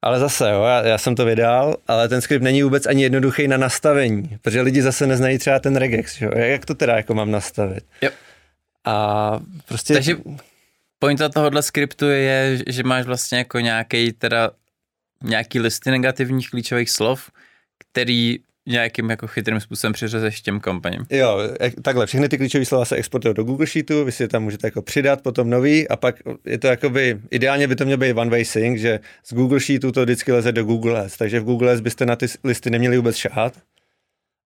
Ale zase, jo, já, já jsem to vydal, ale ten skript není vůbec ani jednoduchý na nastavení, protože lidi zase neznají třeba ten regex, jo. Jak to teda jako mám nastavit? Jo. A prostě... Takže pointa tohohle skriptu je, že máš vlastně jako nějaký teda nějaký listy negativních klíčových slov, který nějakým jako chytrým způsobem přiřezeš těm kampaním. Jo, takhle, všechny ty klíčové slova se exportují do Google Sheetu, vy si je tam můžete jako přidat, potom nový a pak je to jakoby, ideálně by to mělo být one way sync, že z Google Sheetu to vždycky leze do Google Ads, takže v Google Ads byste na ty listy neměli vůbec šát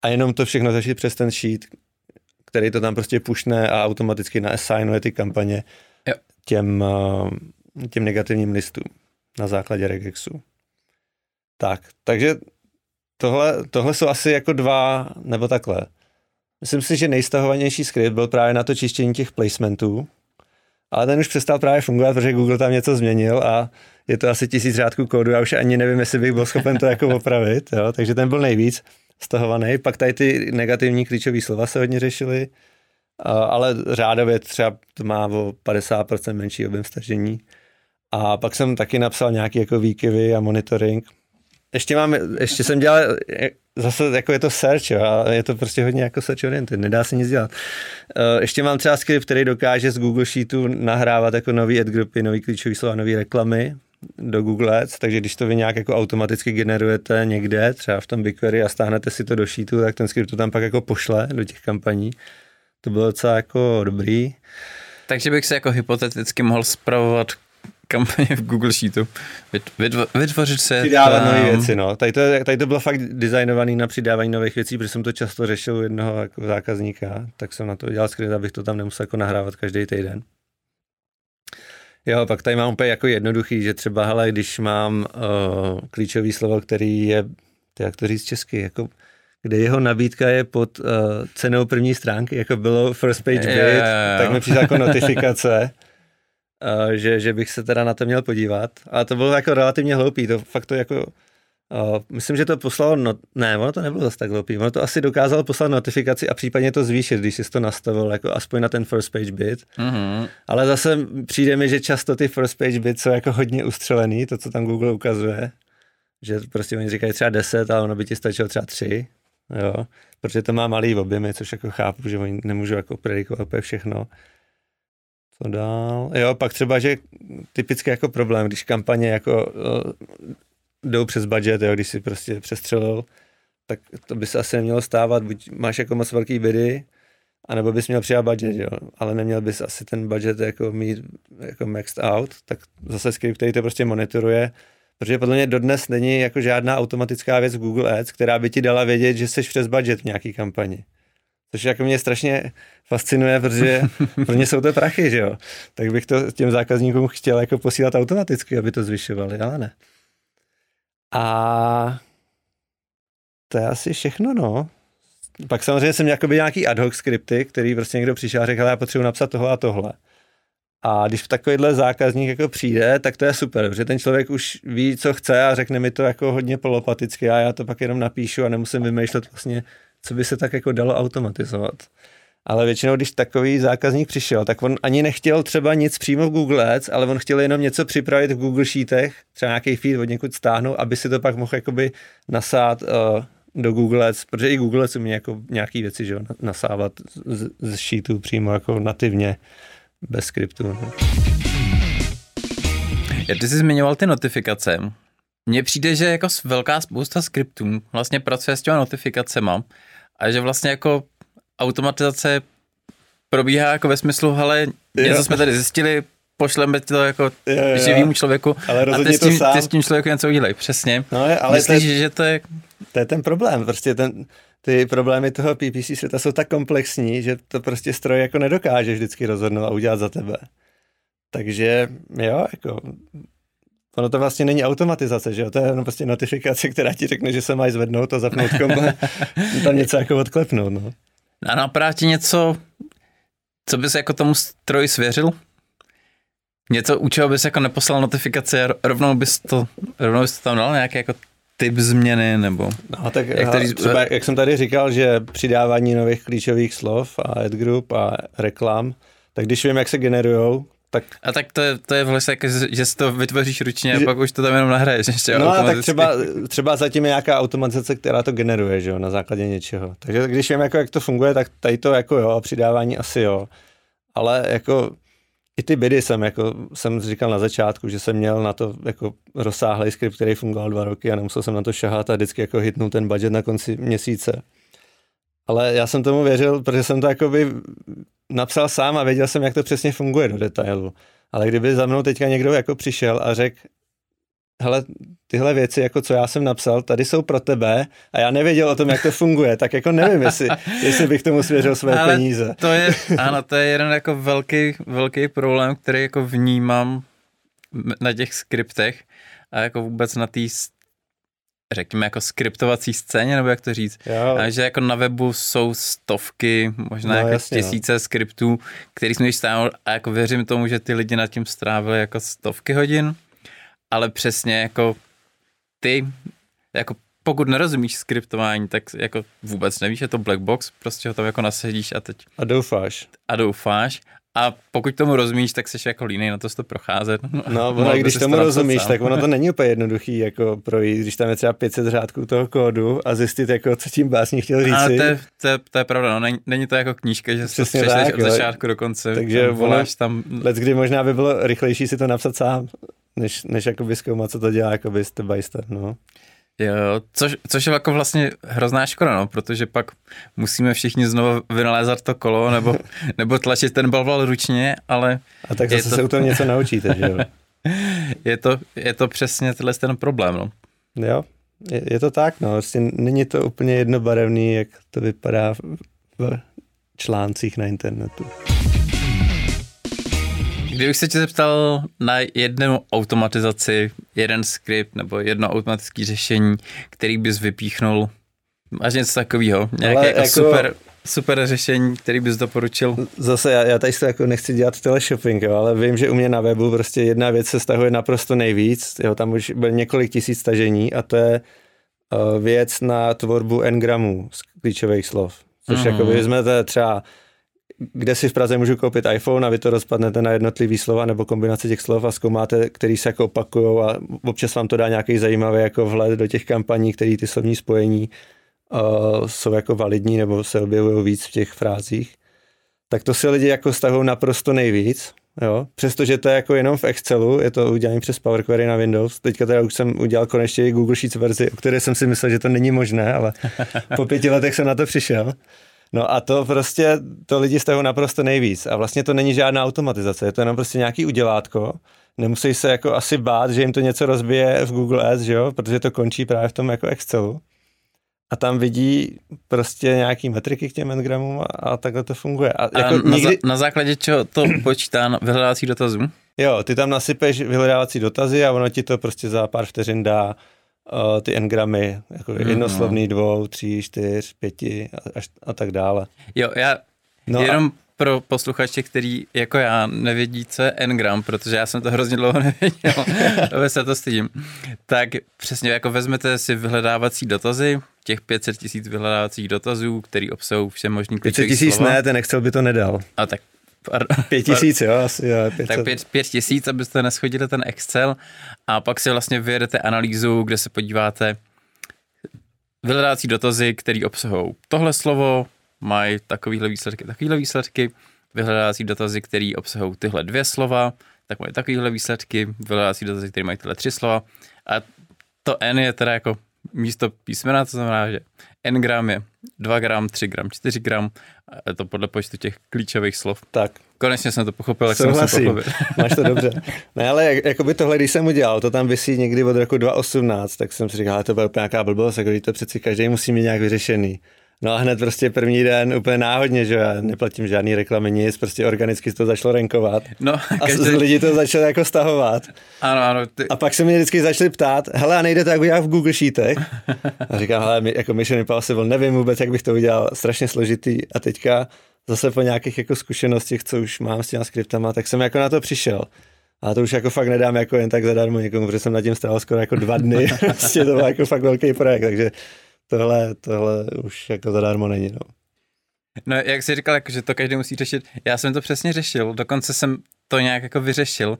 a jenom to všechno řešit přes ten sheet, který to tam prostě pušne a automaticky naassignuje ty kampaně jo. těm, eh, těm negativním listům na základě regexu. Tak, takže tohle, tohle jsou asi jako dva, nebo takhle. Myslím si, že nejstahovanější skript byl právě na to čištění těch placementů, ale ten už přestal právě fungovat, protože Google tam něco změnil a je to asi tisíc řádků kódu, já už ani nevím, jestli bych byl schopen to jako opravit, jo? takže ten byl nejvíc stahovaný. Pak tady ty negativní klíčové slova se hodně řešily, ale řádově třeba to má o 50% menší objem stažení. A pak jsem taky napsal nějaký jako výkyvy a monitoring, ještě mám, ještě jsem dělal, zase jako je to search, jo, a je to prostě hodně jako search oriented, nedá se nic dělat. Uh, ještě mám třeba skript, který dokáže z Google Sheetu nahrávat jako nový ad groupy, nový klíčový slova, nový reklamy do Google Ads, takže když to vy nějak jako automaticky generujete někde, třeba v tom BigQuery a stáhnete si to do Sheetu, tak ten skript to tam pak jako pošle do těch kampaní. To bylo docela jako dobrý. Takže bych se jako hypoteticky mohl zpravovat kampaně v Google Sheetu. Vytvořit se... Přidávat nové věci, no. Tady to, tady to bylo fakt designovaný na přidávání nových věcí, protože jsem to často řešil u jednoho jako zákazníka, tak jsem na to udělal skript, abych to tam nemusel jako nahrávat každý týden. Jo, pak tady mám úplně jako jednoduchý, že třeba, hele, když mám uh, klíčový slovo, který je, to jak to říct česky, jako kde jeho nabídka je pod uh, cenou první stránky, jako bylo first page bid, yeah, yeah, yeah. tak mi přišla jako notifikace že, že bych se teda na to měl podívat. A to bylo jako relativně hloupý, to fakt to jako Uh, myslím, že to poslalo, no, ne, ono to nebylo zase tak hloupý, ono to asi dokázalo poslat notifikaci a případně to zvýšit, když jsi to nastavil jako aspoň na ten first page bit. Mm-hmm. Ale zase přijde mi, že často ty first page bit jsou jako hodně ustřelený, to, co tam Google ukazuje, že prostě oni říkají třeba 10, ale ono by ti stačilo třeba 3, jo, protože to má malý objemy, což jako chápu, že oni nemůžou jako predikovat úplně všechno. Co dál? Jo, pak třeba, že typicky jako problém, když kampaně jako uh, jdou přes budget, jo, když si prostě přestřelil, tak to by se asi nemělo stávat, buď máš jako moc velký bidy, anebo bys měl přidat budget, jo, ale neměl bys asi ten budget jako mít jako maxed out, tak zase skript, který to prostě monitoruje, protože podle mě dodnes není jako žádná automatická věc Google Ads, která by ti dala vědět, že jsi přes budget v nějaký kampani. Což jako mě strašně fascinuje, protože pro ně jsou to prachy, že jo. Tak bych to těm zákazníkům chtěl jako posílat automaticky, aby to zvyšovali, ale ne. A to je asi všechno, no. pak samozřejmě jsem měl nějaký ad hoc skripty, který prostě někdo přišel a řekl, já potřebuji napsat tohle a tohle. A když takovýhle zákazník jako přijde, tak to je super, protože ten člověk už ví, co chce a řekne mi to jako hodně polopaticky a já to pak jenom napíšu a nemusím vymýšlet vlastně, co by se tak jako dalo automatizovat. Ale většinou, když takový zákazník přišel, tak on ani nechtěl třeba nic přímo v Google Ads, ale on chtěl jenom něco připravit v Google Sheetech, třeba nějaký feed od někud stáhnout, aby si to pak mohl jakoby nasát uh, do Google Ads, protože i Google Ads umí jako nějaký věci, že jo, nasávat z, z sheetu přímo jako nativně bez skriptu. No. Já ty jsi zmiňoval ty notifikace. Mně přijde, že jako velká spousta skriptů vlastně pracuje s těma notifikacema a že vlastně jako automatizace probíhá jako ve smyslu, hele, něco jo. jsme tady zjistili, pošleme to jako živýmu člověku ale a ty s, tím, ty s tím člověku něco udělej, přesně. No je, ale Myslíš, to je, že to je... To je ten problém, prostě ten, ty problémy toho PPC světa jsou tak komplexní, že to prostě stroj jako nedokáže vždycky rozhodnout a udělat za tebe. Takže jo, jako Ono to vlastně není automatizace, že jo? To je jenom prostě notifikace, která ti řekne, že se máš zvednout a zapnout komple, tam něco jako odklepnout, no. A napadá ti něco, co bys jako tomu stroji svěřil? Něco, u čeho bys jako neposlal notifikace a rovnou bys to, rovnou bys to tam dal nějaké jako typ změny, nebo... No tak jak, tady, třeba, jak jsem tady říkal, že přidávání nových klíčových slov a ad group a reklam, tak když vím, jak se generujou, tak... A tak to je, to je vlastně, jako, že si to vytvoříš ručně a pak už to tam jenom nahraješ ještě No a tak třeba, třeba zatím je nějaká automatizace, která to generuje, že jo, na základě něčeho. Takže když vím, jako, jak to funguje, tak tady to jako jo, a přidávání asi jo. Ale jako i ty bidy jsem, jako jsem říkal na začátku, že jsem měl na to jako rozsáhlý skript, který fungoval dva roky a nemusel jsem na to šahat a vždycky jako hitnout ten budget na konci měsíce. Ale já jsem tomu věřil, protože jsem to jakoby napsal sám a věděl jsem, jak to přesně funguje do detailu. Ale kdyby za mnou teďka někdo jako přišel a řekl, hele, tyhle věci, jako co já jsem napsal, tady jsou pro tebe a já nevěděl o tom, jak to funguje, tak jako nevím, jestli, jestli bych tomu svěřil své Ale peníze. To je, ano, to je jeden jako velký, velký problém, který jako vnímám na těch skriptech a jako vůbec na té řekněme jako skriptovací scéně, nebo jak to říct, jo. Že jako na webu jsou stovky, možná no, jako jasně, no. tisíce no. skriptů, který jsme již stávali a jako věřím tomu, že ty lidi nad tím strávili jako stovky hodin, ale přesně jako ty, jako pokud nerozumíš skriptování, tak jako vůbec nevíš, je to black box, prostě ho tam jako nasedíš a teď... A doufáš. A doufáš a pokud tomu rozumíš, tak jsi jako línej na to to procházet. No, ono, když tomu rozumíš, sám. tak ono to není úplně jednoduchý jako projít, když tam je třeba 500 řádků toho kódu a zjistit, jako, co tím básník chtěl říct. A to je, to, je, to je pravda, no, není, není, to jako knížka, že Přesně to tak, od začátku do konce. Takže voláš tam... Let, kdy možná by bylo rychlejší si to napsat sám, než, než jakoby zkoumat, co to dělá jakoby step by step, no. Jo, což, což je jako vlastně hrozná škoda, no, protože pak musíme všichni znovu vynalézat to kolo nebo, nebo tlačit ten balval ručně, ale... A tak zase to... se u toho něco naučíte, že jo? je, to, je to přesně tenhle ten problém, no. Jo, je, je to tak, no, vlastně není to úplně jednobarevný, jak to vypadá v, v článcích na internetu. Kdybych se tě zeptal na jednu automatizaci, jeden skript nebo jedno automatické řešení, který bys vypíchnul, máš něco takového? Nějaké jako, jako super, super řešení, který bys doporučil? Zase já, já tady to jako nechci dělat teleshopping, jo, ale vím, že u mě na webu prostě jedna věc se stahuje naprosto nejvíc, jo, tam už byl několik tisíc stažení a to je uh, věc na tvorbu n-gramů z klíčových slov. Což mm. jako vezmete třeba kde si v Praze můžu koupit iPhone a vy to rozpadnete na jednotlivý slova nebo kombinace těch slov a zkoumáte, který se jako opakují a občas vám to dá nějaký zajímavý jako vhled do těch kampaní, které ty slovní spojení uh, jsou jako validní nebo se objevují víc v těch frázích. Tak to si lidi jako stahují naprosto nejvíc, jo. Přestože to je jako jenom v Excelu, je to udělané přes Power Query na Windows. Teďka teda už jsem udělal konečně i Google Sheets verzi, o které jsem si myslel, že to není možné, ale po pěti letech jsem na to přišel. No a to prostě, to lidi z toho naprosto nejvíc. A vlastně to není žádná automatizace, je to jenom prostě nějaký udělátko. Nemusí se jako asi bát, že jim to něco rozbije v Google Ads, že jo? protože to končí právě v tom jako Excelu. A tam vidí prostě nějaký metriky k těm engramům a, a takhle to funguje. A, jako a na, nikdy... za, na základě čeho to počítá vyhledávací dotazů? Jo, ty tam nasypeš vyhledávací dotazy a ono ti to prostě za pár vteřin dá uh, ty engramy, jako mm-hmm. jednoslovný dvou, tří, čtyř, pěti a, až, a tak dále. Jo, já no jenom a... pro posluchače, který jako já nevědí, co je engram, protože já jsem to hrozně dlouho nevěděl, aby se to stydím, tak přesně jako vezmete si vyhledávací dotazy, těch 500 tisíc vyhledávacích dotazů, který obsahují vše možný 500 tisíc ne, ten Excel by to nedal. A tak Pět tisíc, jo, asi jo. Tak pět, pět tisíc, abyste neschodili ten Excel. A pak si vlastně vyjedete analýzu, kde se podíváte. Vyhledávací dotazy, které obsahují tohle slovo, mají takovýhle výsledky, takovýhle výsledky, vyhledávací dotazy, které obsahují tyhle dvě slova, tak mají takovýhle výsledky, vyhledávací dotazy, které mají tyhle tři slova. A to N je teda jako místo písmena, to znamená, že n gram je 2 gram, 3 gram, 4 gram, a je to podle počtu těch klíčových slov. Tak. Konečně jsem to pochopil, jak Souhlasím. jsem to pochopil. Máš to dobře. Ne, ale jak, jakoby tohle, když jsem udělal, to tam vysí někdy od roku 2018, tak jsem si říkal, to byla úplně nějaká blbost, jako to přeci každý musí mít nějak vyřešený. No a hned prostě první den úplně náhodně, že já neplatím žádný reklamy, nic, prostě organicky to začalo renkovat. No, každý... A lidi to začali jako stahovat. Ano, ano. Ty... A pak se mě vždycky začali ptát, hele, a nejde to jak udělat v Google Sheetech? A říkám, hele, jako Mission Impossible, nevím vůbec, jak bych to udělal, strašně složitý. A teďka zase po nějakých jako zkušenostech, co už mám s těma skriptama, tak jsem jako na to přišel. A to už jako fakt nedám jako jen tak zadarmo někomu, protože jsem nad tím strávil skoro jako dva dny. prostě to byl jako fakt velký projekt, takže tohle, tohle už jako zadarmo není. No. No, jak jsi říkal, jako, že to každý musí řešit, já jsem to přesně řešil, dokonce jsem to nějak jako vyřešil,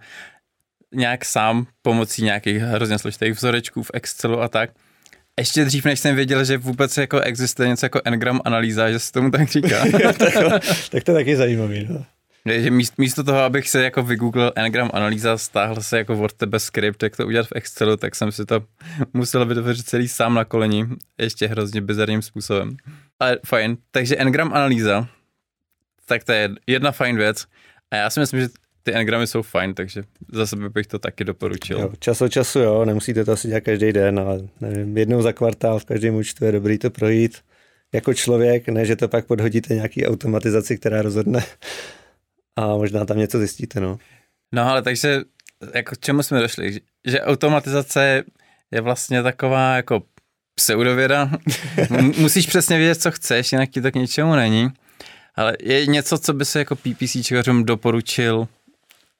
nějak sám pomocí nějakých hrozně složitých vzorečků v Excelu a tak. Ještě dřív, než jsem věděl, že vůbec jako existuje něco jako engram analýza, že se tomu tak říká. tak, tak to je taky zajímavý. No. Že místo, místo toho, abych se jako vygooglil Ngram analýza, stáhl se jako od tebe skript, jak to udělat v Excelu, tak jsem si to musel vytvořit celý sám na koleni, ještě hrozně bizarním způsobem. Ale fajn, takže Ngram analýza, tak to je jedna fajn věc a já si myslím, že ty engramy jsou fajn, takže za sebe bych to taky doporučil. Jo, čas od času jo, nemusíte to asi dělat každý den, ale nevím, jednou za kvartál v každém účtu je dobrý to projít jako člověk, ne, že to pak podhodíte nějaký automatizaci, která rozhodne a možná tam něco zjistíte, no. No ale takže, jako k čemu jsme došli? Že automatizace je vlastně taková jako pseudověda. Musíš přesně vědět, co chceš, jinak ti to k ničemu není. Ale je něco, co by se jako PPCčkařům doporučil,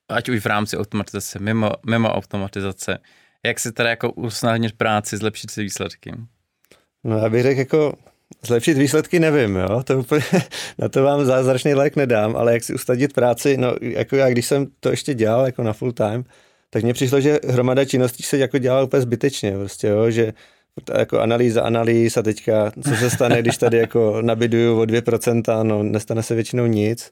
ať už v rámci automatizace, mimo, mimo automatizace. Jak si teda jako usnadnit práci, zlepšit si výsledky? No já bych řekl jako Zlepšit výsledky nevím, jo, to úplně, na to vám zázračný lék nedám, ale jak si ustadit práci, no jako já, když jsem to ještě dělal jako na full time, tak mně přišlo, že hromada činností se jako dělala úplně zbytečně, prostě, jo, že jako analýza analýz a teďka, co se stane, když tady jako nabiduju o 2%, no nestane se většinou nic,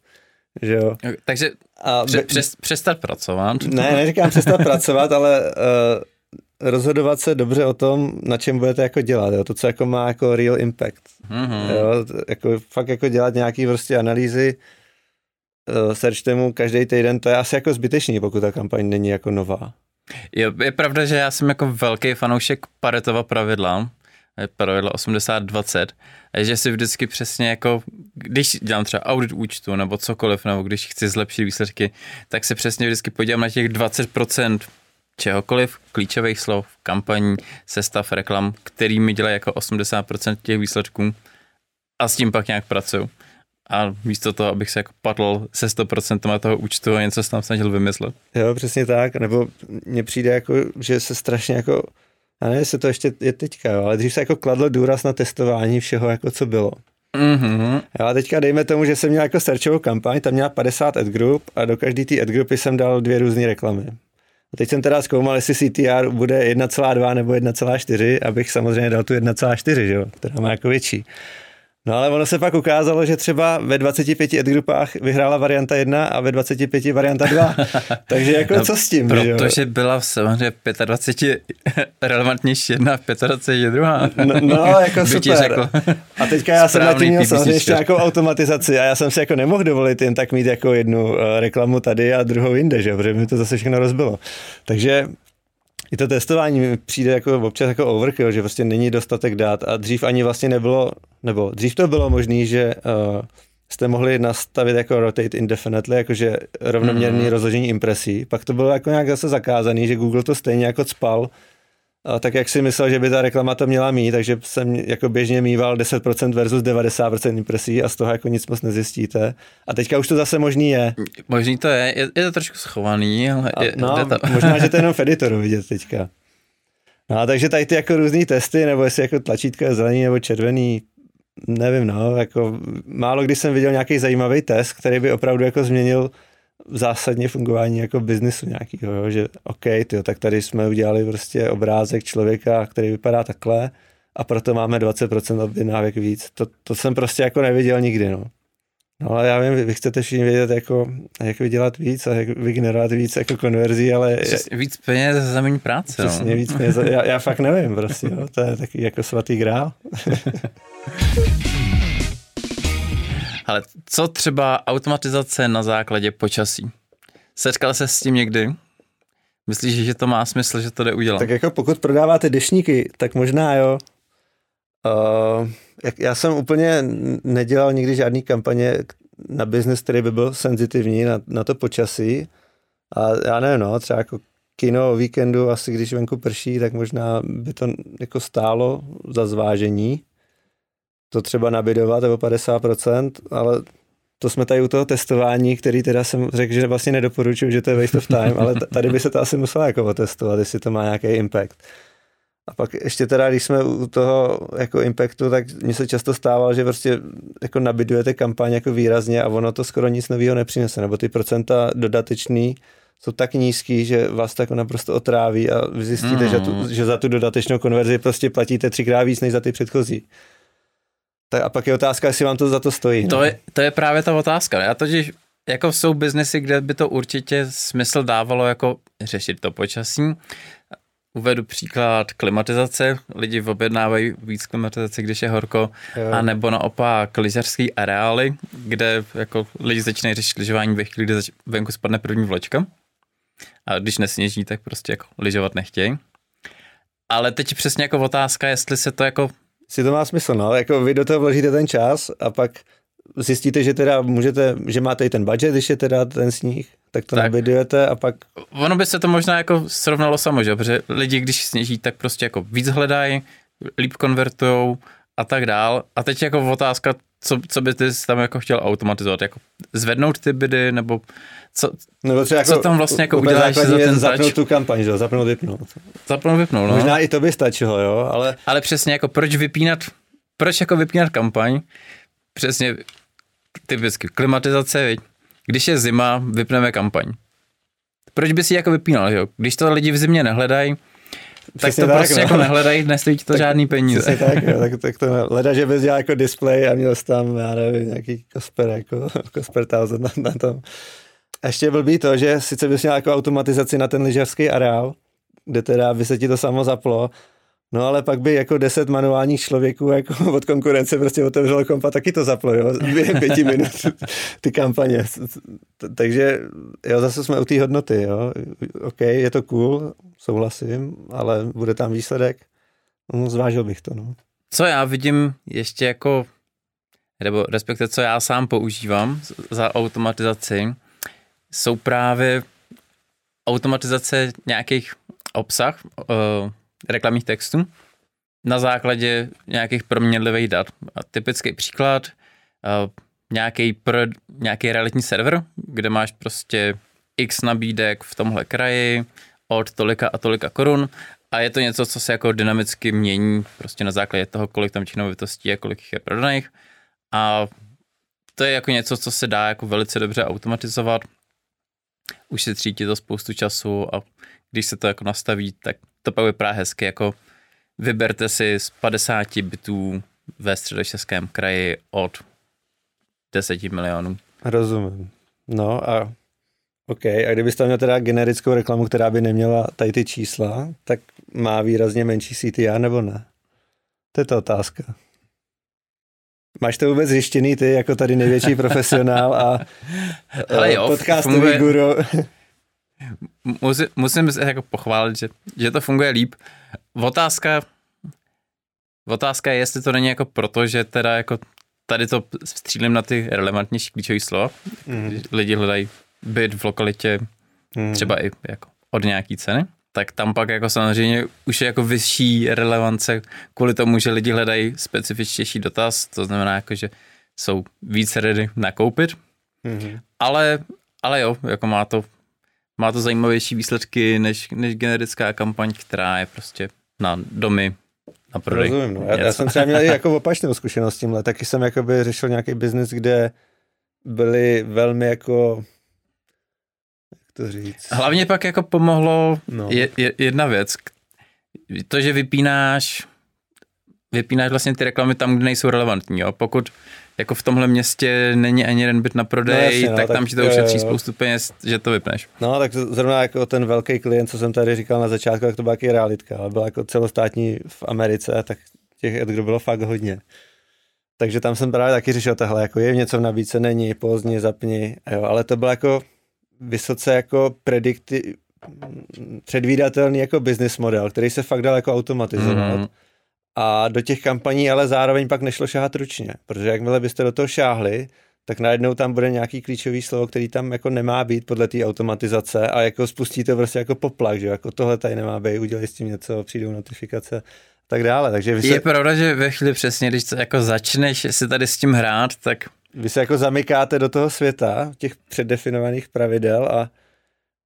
že jo. Takže a pře- přes, přestat pracovat. Ne, neříkám přestat pracovat, ale uh, rozhodovat se dobře o tom, na čem budete jako dělat, jo? to, co jako má jako real impact. Mm-hmm. Jo? Jako, fakt jako dělat nějaký prostě analýzy, uh, search mu každý týden, to je asi jako zbytečný, pokud ta kampaň není jako nová. Je, je pravda, že já jsem jako velký fanoušek Paretova pravidla, pravidla 80-20, že si vždycky přesně jako, když dělám třeba audit účtu nebo cokoliv, nebo když chci zlepšit výsledky, tak se přesně vždycky podívám na těch 20% čehokoliv, klíčových slov, kampaní, sestav, reklam, který mi dělají jako 80% těch výsledků a s tím pak nějak pracuju. A místo toho, abych se jako padl se 100% toho účtu a něco se tam snažil vymyslet. Jo, přesně tak. Nebo mně přijde jako, že se strašně jako, a ne, se to ještě je teďka, jo, ale dřív se jako kladlo důraz na testování všeho, jako co bylo. Mm-hmm. Jo, a teďka dejme tomu, že jsem měl jako searchovou kampaň, tam měla 50 ad group a do každé té ad grupy jsem dal dvě různé reklamy. A teď jsem teda zkoumal, jestli CTR bude 1,2 nebo 1,4, abych samozřejmě dal tu 1,4, že jo, která má jako větší. No ale ono se pak ukázalo, že třeba ve 25 adgrupách vyhrála varianta 1 a ve 25 varianta 2. Takže jako no, co s tím? Protože byla samozřejmě 25 relevantnější jedna a 25 druhá. No, no jako super. Řekl a teďka já jsem na tím měl samozřejmě ještě nějakou automatizaci a já jsem si jako nemohl dovolit jen tak mít jako jednu eh, reklamu tady a druhou jinde, že? protože mi to zase všechno rozbilo. Takže i to testování mi přijde jako občas jako overkill, že prostě není dostatek dát a dřív ani vlastně nebylo, nebo dřív to bylo možné, že uh, jste mohli nastavit jako rotate indefinitely, jakože rovnoměrný mm. rozložení impresí, pak to bylo jako nějak zase zakázaný, že Google to stejně jako spal a tak jak si myslel, že by ta reklama to měla mít, takže jsem jako běžně mýval 10% versus 90% impresí a z toho jako nic moc nezjistíte. A teďka už to zase možný je. Možný to je, je, je to trošku schovaný, ale je, no, to. možná, že to je jenom v editoru vidět teďka. No a takže tady ty jako různý testy, nebo jestli jako tlačítko je zelený nebo červený, nevím, no, jako málo kdy jsem viděl nějaký zajímavý test, který by opravdu jako změnil zásadně fungování jako biznesu nějakého, jo, že OK, tyjo, tak tady jsme udělali prostě obrázek člověka, který vypadá takhle a proto máme 20% objednávek víc. To, to jsem prostě jako neviděl nikdy, no. No ale já vím, vy chcete všichni vědět, jako, jak vydělat víc a jak vygenerovat víc jako konverzí, ale... Přesně, víc peněz za méně práce, no. Přesně, víc peněz, já, já fakt nevím prostě, jo, to je takový jako svatý grál. Ale co třeba automatizace na základě počasí? Setkal se s tím někdy? Myslíš, že to má smysl, že to jde udělat? Tak jako pokud prodáváte dešníky, tak možná jo. Uh, já jsem úplně nedělal nikdy žádný kampaně na biznes, který by byl senzitivní na, na to počasí. A já nevím, no, třeba jako kino o víkendu, asi když venku prší, tak možná by to jako stálo za zvážení to třeba nabidovat nebo 50%, ale to jsme tady u toho testování, který teda jsem řekl, že vlastně nedoporučuji, že to je waste of time, ale tady by se to asi muselo jako otestovat, jestli to má nějaký impact. A pak ještě teda, když jsme u toho jako impactu, tak mi se často stávalo, že prostě jako nabidujete kampaň jako výrazně a ono to skoro nic nového nepřinese, nebo ty procenta dodatečný jsou tak nízký, že vás to jako naprosto otráví a vy zjistíte, mm. že, tu, že za tu dodatečnou konverzi prostě platíte třikrát víc než za ty předchozí. Tak a pak je otázka, jestli vám to za to stojí. To, je, to je právě ta otázka. Já totiž, jako jsou biznesy, kde by to určitě smysl dávalo jako řešit to počasí. Uvedu příklad klimatizace. Lidi objednávají víc klimatizace, když je horko, jo. a nebo naopak lyžařský areály, kde jako lidi začínají řešit lyžování ve chvíli, kdy venku spadne první vločka. A když nesněží, tak prostě jako lyžovat nechtějí. Ale teď přesně jako otázka, jestli se to jako si to má smysl, no. Jako vy do toho vložíte ten čas a pak zjistíte, že teda můžete, že máte i ten budget, když je teda ten sníh, tak to tak. nabidujete a pak... Ono by se to možná jako srovnalo samo, že? protože lidi, když sněží, tak prostě jako víc hledají, líp konvertujou a tak dál. A teď jako otázka, co, co by ty tam jako chtěl automatizovat, jako zvednout ty bydy, nebo co, nebo třeba co jako, tam vlastně jako uděláš za ten zapnout tu kampaň, že? zapnout, vypnout. Zapnout, vypnout, no. Možná i to by stačilo, jo, ale... Ale přesně jako proč vypínat, proč jako vypínat kampaň, přesně typicky klimatizace, viď? když je zima, vypneme kampaň. Proč by si jako vypínal, jo? Když to lidi v zimě nehledají, tak to tak, prostě no. jako nehledají, nestojí to tak, žádný peníze. tak, jo, tak, tak to leda, že bys dělal jako display a měl jsi tam, já nevím, nějaký Cosper, jako Cosper 1000 na, na tom. A ještě blbý to, že sice bys měl jako automatizaci na ten lyžařský areál, kde teda by se ti to samo zaplo, No ale pak by jako deset manuálních člověků jako od konkurence prostě otevřelo kompa, taky to zaplo, jo, během pěti minut ty kampaně. Takže jo, zase jsme u té hodnoty, jo. OK, je to cool, souhlasím, ale bude tam výsledek. No, zvážil bych to, no. Co já vidím ještě jako, nebo respektive co já sám používám za automatizaci, jsou právě automatizace nějakých obsah, uh, reklamních textů na základě nějakých proměnlivých dat. A typický příklad, uh, nějaký, pro, nějaký realitní server, kde máš prostě x nabídek v tomhle kraji od tolika a tolika korun a je to něco, co se jako dynamicky mění prostě na základě toho, kolik tam těch nemovitostí a kolik jich je prodaných. A to je jako něco, co se dá jako velice dobře automatizovat. Už si třídí to spoustu času a když se to jako nastaví, tak to pak vypadá hezky, jako vyberte si z 50 bytů ve středočeském kraji od 10 milionů. Rozumím. No a OK, a kdybyste měl teda generickou reklamu, která by neměla tady ty čísla, tak má výrazně menší CTR nebo ne? To je ta otázka. Máš to vůbec zjištěný ty, jako tady největší profesionál a Hele jo, podcastový funguje, guru? musím, musím se jako pochválit, že, že to funguje líp. Otázka, otázka je, jestli to není jako proto, že teda jako tady to střílím na ty relevantnější klíčové slova. Mm. Lidi hledají byt v lokalitě mm. třeba i jako od nějaký ceny. tak tam pak jako samozřejmě už je jako vyšší relevance kvůli tomu, že lidi hledají specifičtější dotaz, to znamená jako, že jsou více ready nakoupit, mm-hmm. ale, ale jo, jako má to, má to zajímavější výsledky než, než generická kampaň, která je prostě na domy, na prodej. Rozumím, no. já, já, jsem třeba měl jako opačnou zkušenost tímhle, taky jsem jakoby řešil nějaký biznis, kde byly velmi jako jak to říct. Hlavně pak jako pomohlo no. je, je, jedna věc. To, že vypínáš vypínáš vlastně ty reklamy tam, kde nejsou relevantní. Jo? Pokud jako v tomhle městě není ani jeden byt na prodej, no, jasně, no, tak, tak tam ti to ušetří spoustu peněz, že to vypneš. No, tak zrovna jako ten velký klient, co jsem tady říkal na začátku, tak to byla taky realitka, ale byla jako celostátní v Americe, tak těch kdo bylo fakt hodně. Takže tam jsem právě taky řešil tohle, jako je něco v nabídce, není, pozdě, zapni, jo, ale to bylo jako vysoce jako predikty, předvídatelný jako business model, který se fakt dal jako automatizovat. Mm. A do těch kampaní ale zároveň pak nešlo šáhat ručně, protože jakmile byste do toho šáhli, tak najednou tam bude nějaký klíčový slovo, který tam jako nemá být podle té automatizace a jako spustí to prostě jako poplach, že jako tohle tady nemá být, udělej s tím něco, přijdou notifikace tak dále. Takže vy se... Je pravda, že ve chvíli přesně, když to jako začneš si tady s tím hrát, tak... Vy se jako zamykáte do toho světa, těch předdefinovaných pravidel a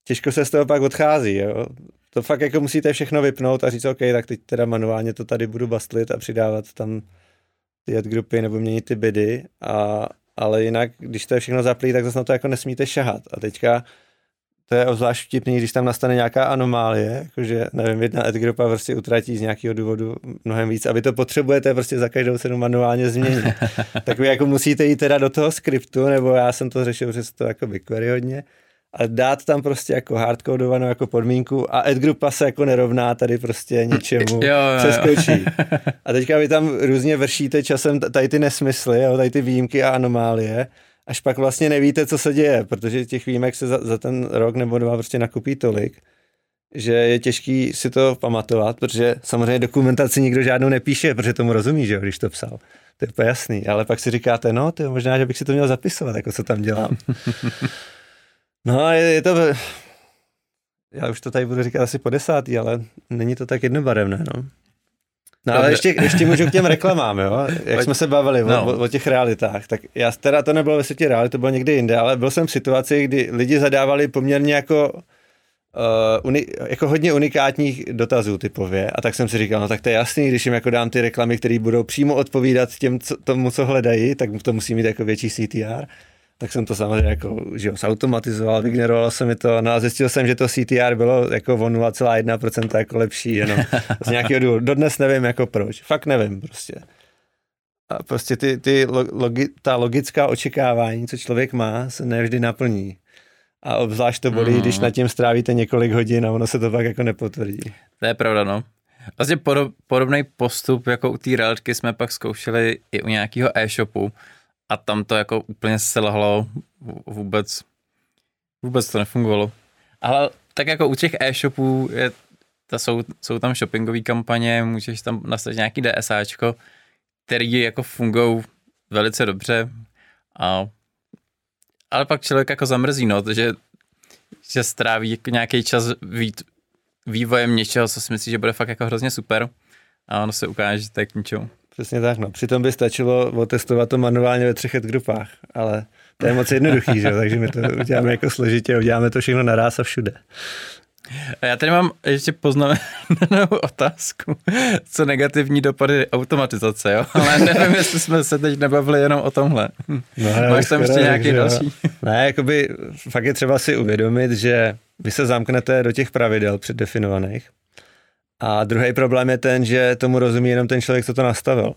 těžko se z toho pak odchází. Jo? To fakt jako musíte všechno vypnout a říct, OK, tak teď teda manuálně to tady budu bastlit a přidávat tam ty grupy nebo měnit ty bidy, a, ale jinak, když to je všechno zaplý, tak zase na to jako nesmíte šahat. A teďka to je obzvlášť vtipný, když tam nastane nějaká anomálie, jakože, nevím, jedna ad grupa prostě utratí z nějakého důvodu mnohem víc a vy to potřebujete prostě za každou cenu manuálně změnit. tak vy jako musíte jít teda do toho skriptu, nebo já jsem to řešil přes to jako BigQuery hodně, a dát tam prostě jako hardcodovanou jako podmínku a adgrupa se jako nerovná tady prostě něčemu, jo, jo, přeskočí. A teďka vy tam různě vršíte časem tady ty nesmysly, jo, tady ty výjimky a anomálie, až pak vlastně nevíte, co se děje, protože těch výjimek se za, za ten rok nebo dva prostě nakupí tolik, že je těžký si to pamatovat, protože samozřejmě dokumentaci nikdo žádnou nepíše, protože tomu rozumí, že jo, když to psal. To je úplně jasný, ale pak si říkáte, no, to možná, že bych si to měl zapisovat, jako co tam dělám. No, je, je to... Já už to tady budu říkat asi po desátý, ale není to tak jednobarevné, no. No ale ještě, ještě můžu k těm reklamám, jo? Jak jsme se bavili no. o, o, těch realitách, tak já teda to nebylo ve světě reality, to bylo někde jinde, ale byl jsem v situaci, kdy lidi zadávali poměrně jako uh, uni, jako hodně unikátních dotazů typově a tak jsem si říkal, no tak to je jasný, když jim jako dám ty reklamy, které budou přímo odpovídat těm, co, tomu, co hledají, tak to musí mít jako větší CTR tak jsem to samozřejmě jako, že jo, zautomatizoval, vygenerovalo se mi to, no a zjistil jsem, že to CTR bylo jako o 0,1% jako lepší, jenom z nějakého důvodu. Dodnes nevím jako proč, fakt nevím prostě. A prostě ty, ty logi, ta logická očekávání, co člověk má, se nevždy naplní. A obzvlášť to bolí, mm. když na tím strávíte několik hodin a ono se to pak jako nepotvrdí. To je pravda, no. Vlastně podobný postup jako u té realitky jsme pak zkoušeli i u nějakého e-shopu, a tam to jako úplně selhalo, vůbec, vůbec to nefungovalo. Ale tak jako u těch e-shopů je, ta jsou, jsou tam shoppingové kampaně, můžeš tam nastavit nějaký DSAčko, který jako fungují velice dobře, a, ale pak člověk jako zamrzí, no, že, že stráví jako nějaký čas vít, vývojem něčeho, co si myslí, že bude fakt jako hrozně super a ono se ukáže, že to je k ničemu. Přesně tak, no. Přitom by stačilo otestovat to manuálně ve třech grupách, ale to je moc jednoduchý, že? takže my to uděláme jako složitě, uděláme to všechno naraz a všude. A já tady mám ještě poznamenanou otázku, co negativní dopady automatizace, jo? Ale nevím, jestli jsme se teď nebavili jenom o tomhle. No, Máš tam ještě nějaký další? Ne, jakoby fakt je třeba si uvědomit, že vy se zamknete do těch pravidel předdefinovaných a druhý problém je ten, že tomu rozumí jenom ten člověk, co to nastavil.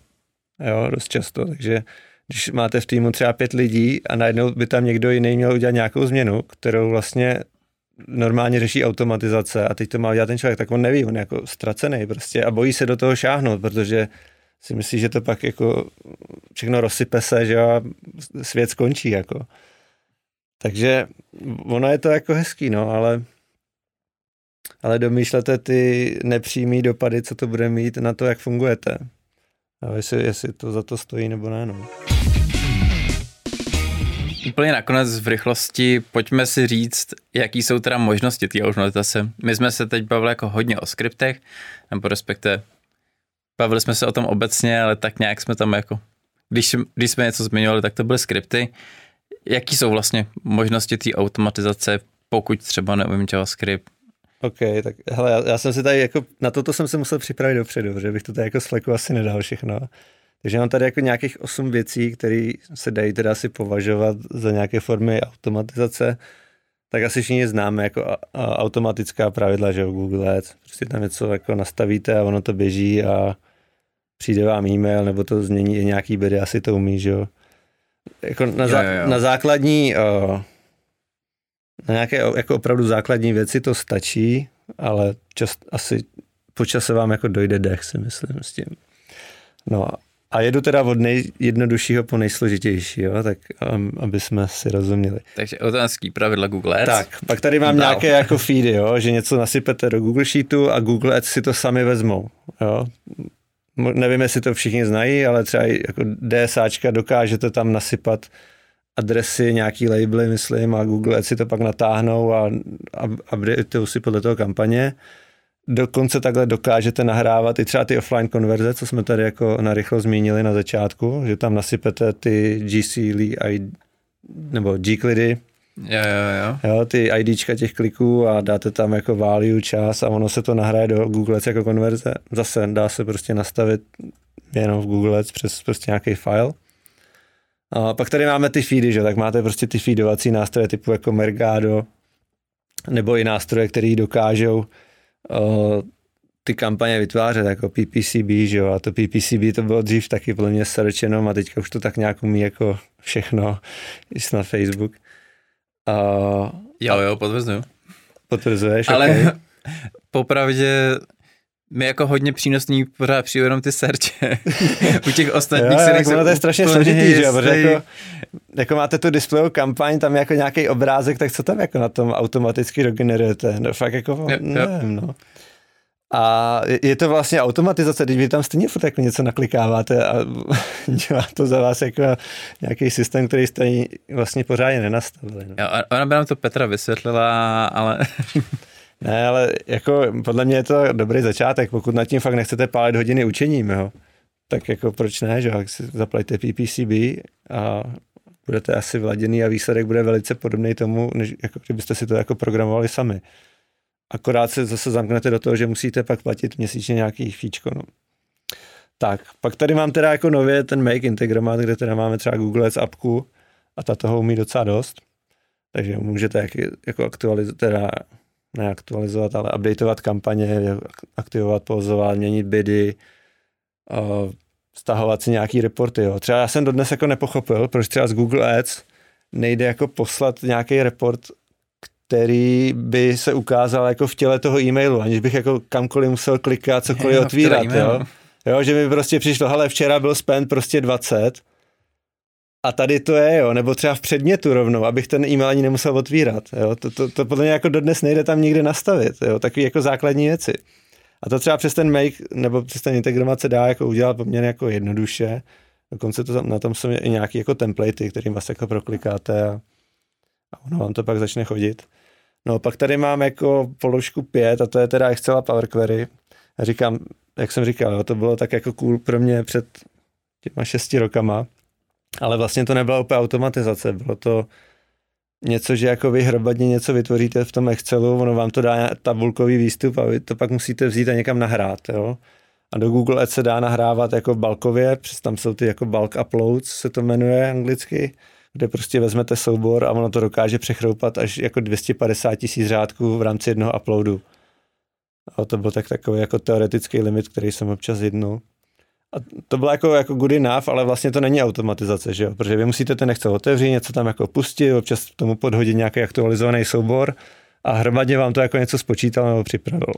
Jo, dost často. Takže když máte v týmu třeba pět lidí a najednou by tam někdo jiný měl udělat nějakou změnu, kterou vlastně normálně řeší automatizace a teď to má udělat ten člověk, tak on neví, on je jako ztracený prostě a bojí se do toho šáhnout, protože si myslí, že to pak jako všechno rozsype se, že a svět skončí jako. Takže ono je to jako hezký, no, ale ale domýšlete ty nepřímý dopady, co to bude mít na to, jak fungujete. A jestli, jestli to za to stojí nebo ne. No. Úplně nakonec v rychlosti pojďme si říct, jaký jsou teda možnosti té automatizace. My jsme se teď bavili jako hodně o skriptech, nebo respektive bavili jsme se o tom obecně, ale tak nějak jsme tam jako, když, když jsme něco zmiňovali, tak to byly skripty. Jaký jsou vlastně možnosti té automatizace, pokud třeba neumím JavaScript, OK, tak hele, já, já jsem si tady jako, na toto jsem se musel připravit dopředu, že bych to tady jako sleku asi nedal všechno. Takže mám tady jako nějakých osm věcí, které se dají teda asi považovat za nějaké formy automatizace. Tak asi všichni známe jako automatická pravidla, že v Google Ads. Prostě tam něco jako nastavíte a ono to běží a přijde vám e-mail, nebo to změní i nějaký bedy, asi to umí, že jo. Jako na, jo, jo, jo. na základní uh, na nějaké jako opravdu základní věci to stačí, ale čas, asi po čase vám jako dojde dech, si myslím s tím. No a jedu teda od nejjednoduššího po nejsložitější, jo, tak um, aby jsme si rozuměli. Takže otázky pravidla Google Ads. Tak, pak tady mám Dál. nějaké jako feedy, jo, že něco nasypete do Google Sheetu a Google Ads si to sami vezmou. Jo. Nevím, jestli to všichni znají, ale třeba jako DSAčka dokážete tam nasypat adresy, nějaký labely, myslím, a Google Ads si to pak natáhnou a updateují si podle toho kampaně. Dokonce takhle dokážete nahrávat i třeba ty offline konverze, co jsme tady jako narychlo zmínili na začátku, že tam nasypete ty GC nebo G-klidy, Jo, jo, jo. jo, ty IDčka těch kliků a dáte tam jako value čas a ono se to nahraje do Google Ads jako konverze. Zase dá se prostě nastavit jenom v Google Ads přes prostě nějaký file. A pak tady máme ty feedy, že? tak máte prostě ty feedovací nástroje typu jako Mergado, nebo i nástroje, které dokážou uh, ty kampaně vytvářet, jako PPCB, že jo, a to PPCB to bylo dřív taky pro mě search jenom a teďka už to tak nějak umí jako všechno, i na Facebook. Uh, jo, jo, potvrzuju. Potvrzuješ, Ale okay. popravdě mi jako hodně přínosný pořád přijde jenom ty serče. U těch ostatních se jako to je strašně složitý, že jo, protože jako, jako, máte tu displejovou kampaň, tam jako nějaký obrázek, tak co tam jako na tom automaticky regenerujete? No fakt jako, jo, nevím, jo. no. A je to vlastně automatizace, když vy tam stejně furt jako něco naklikáváte a dělá to za vás jako nějaký systém, který jste vlastně pořádně nenastavili. No. Jo, ona by nám to Petra vysvětlila, ale ne, ale jako podle mě je to dobrý začátek, pokud nad tím fakt nechcete pálit hodiny učením, jo, tak jako proč ne, že jak si zaplatíte PPCB a budete asi vladěný a výsledek bude velice podobný tomu, než jako kdybyste si to jako programovali sami. Akorát se zase zamknete do toho, že musíte pak platit měsíčně nějaký fíčko. No. Tak, pak tady mám teda jako nově ten Make Integromat, kde teda máme třeba Google Ads appku a ta toho umí docela dost. Takže můžete jak, jako aktualizovat, teda neaktualizovat, ale updateovat kampaně, aktivovat pozování, měnit bidy, stahovat si nějaký reporty. Jo. Třeba já jsem dodnes jako nepochopil, proč třeba z Google Ads nejde jako poslat nějaký report, který by se ukázal jako v těle toho e-mailu, aniž bych jako kamkoliv musel klikat, cokoliv jo, otvírat. Jo. jo, že mi prostě přišlo, hele, včera byl spend prostě 20 a tady to je, jo, nebo třeba v předmětu rovnou, abych ten e-mail ani nemusel otvírat, jo, to, to, to podle mě jako dodnes nejde tam nikde nastavit, jo, takový jako základní věci. A to třeba přes ten make, nebo přes ten integromat se dá jako udělat poměrně jako jednoduše, dokonce to tam, na tom jsou i nějaké jako templatey, kterým vás jako proklikáte a, a ono vám to pak začne chodit. No pak tady mám jako položku 5 a to je teda Excel Power Query. A říkám, jak jsem říkal, jo, to bylo tak jako cool pro mě před těma šesti rokama, ale vlastně to nebyla úplně automatizace, bylo to něco, že jako vy hromadně něco vytvoříte v tom Excelu, ono vám to dá tabulkový výstup a vy to pak musíte vzít a někam nahrát, jo. A do Google Ads se dá nahrávat jako balkově, přes tam jsou ty jako bulk uploads, se to jmenuje anglicky, kde prostě vezmete soubor a ono to dokáže přechroupat až jako 250 tisíc řádků v rámci jednoho uploadu. A to byl tak takový jako teoretický limit, který jsem občas jednul. A to bylo jako, jako good enough, ale vlastně to není automatizace, že jo? protože vy musíte ten Excel otevřít, něco tam jako pustit, občas tomu podhodit nějaký aktualizovaný soubor a hromadně vám to jako něco spočítal nebo připravil.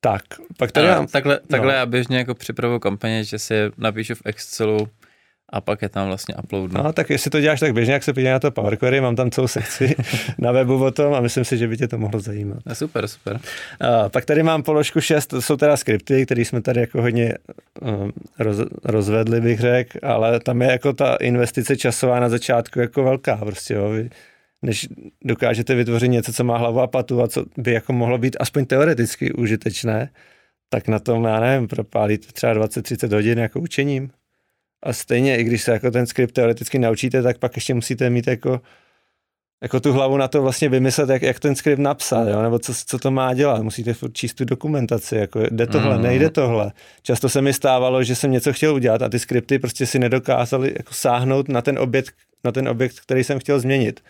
Tak, pak tady mám... Takhle, takhle no. já běžně jako připravu kampaně, že si napíšu v Excelu a pak je tam vlastně upload. No, tak jestli to děláš tak běžně, jak se podívej na to Power Query, mám tam celou sekci na webu o tom a myslím si, že by tě to mohlo zajímat. No, super, super. A pak tady mám položku 6, to jsou teda skripty, které jsme tady jako hodně um, roz, rozvedli, bych řekl, ale tam je jako ta investice časová na začátku jako velká prostě, jo. Vy, než dokážete vytvořit něco, co má hlavu a patu a co by jako mohlo být aspoň teoreticky užitečné, tak na tom, já nevím, propálíte třeba 20-30 hodin jako učením. A stejně, i když se jako ten skript teoreticky naučíte, tak pak ještě musíte mít jako, jako tu hlavu na to vlastně vymyslet, jak, jak ten skript napsat, jo? nebo co, co to má dělat. Musíte číst tu dokumentaci, jako jde tohle, mm. nejde tohle. Často se mi stávalo, že jsem něco chtěl udělat a ty skripty prostě si nedokázali jako sáhnout na ten objekt, na ten objekt, který jsem chtěl změnit.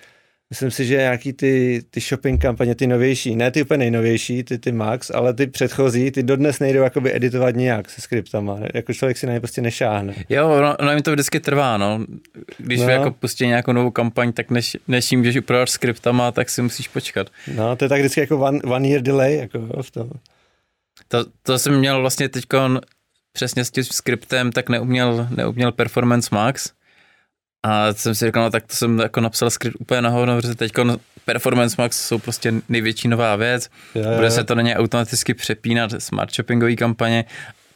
Myslím si, že nějaký ty, ty shopping kampaně, ty novější, ne ty úplně nejnovější, ty, ty Max, ale ty předchozí, ty dodnes nejdou jakoby editovat nějak se skriptama. Jako člověk si na ně prostě nešáhne. Jo, no, no jim to vždycky trvá, no. Když no. jako pustí nějakou novou kampaň, tak než, než jim běží upravovat skriptama, tak si musíš počkat. No, to je tak vždycky jako one, one year delay, jako v tom. To, to jsem měl vlastně teď přesně s tím skriptem, tak neuměl, neuměl Performance Max, a jsem si říkal, no tak to jsem jako napsal skript úplně na hovno, protože teď Performance Max jsou prostě největší nová věc, je, bude se to na ně automaticky přepínat, smart shoppingové kampaně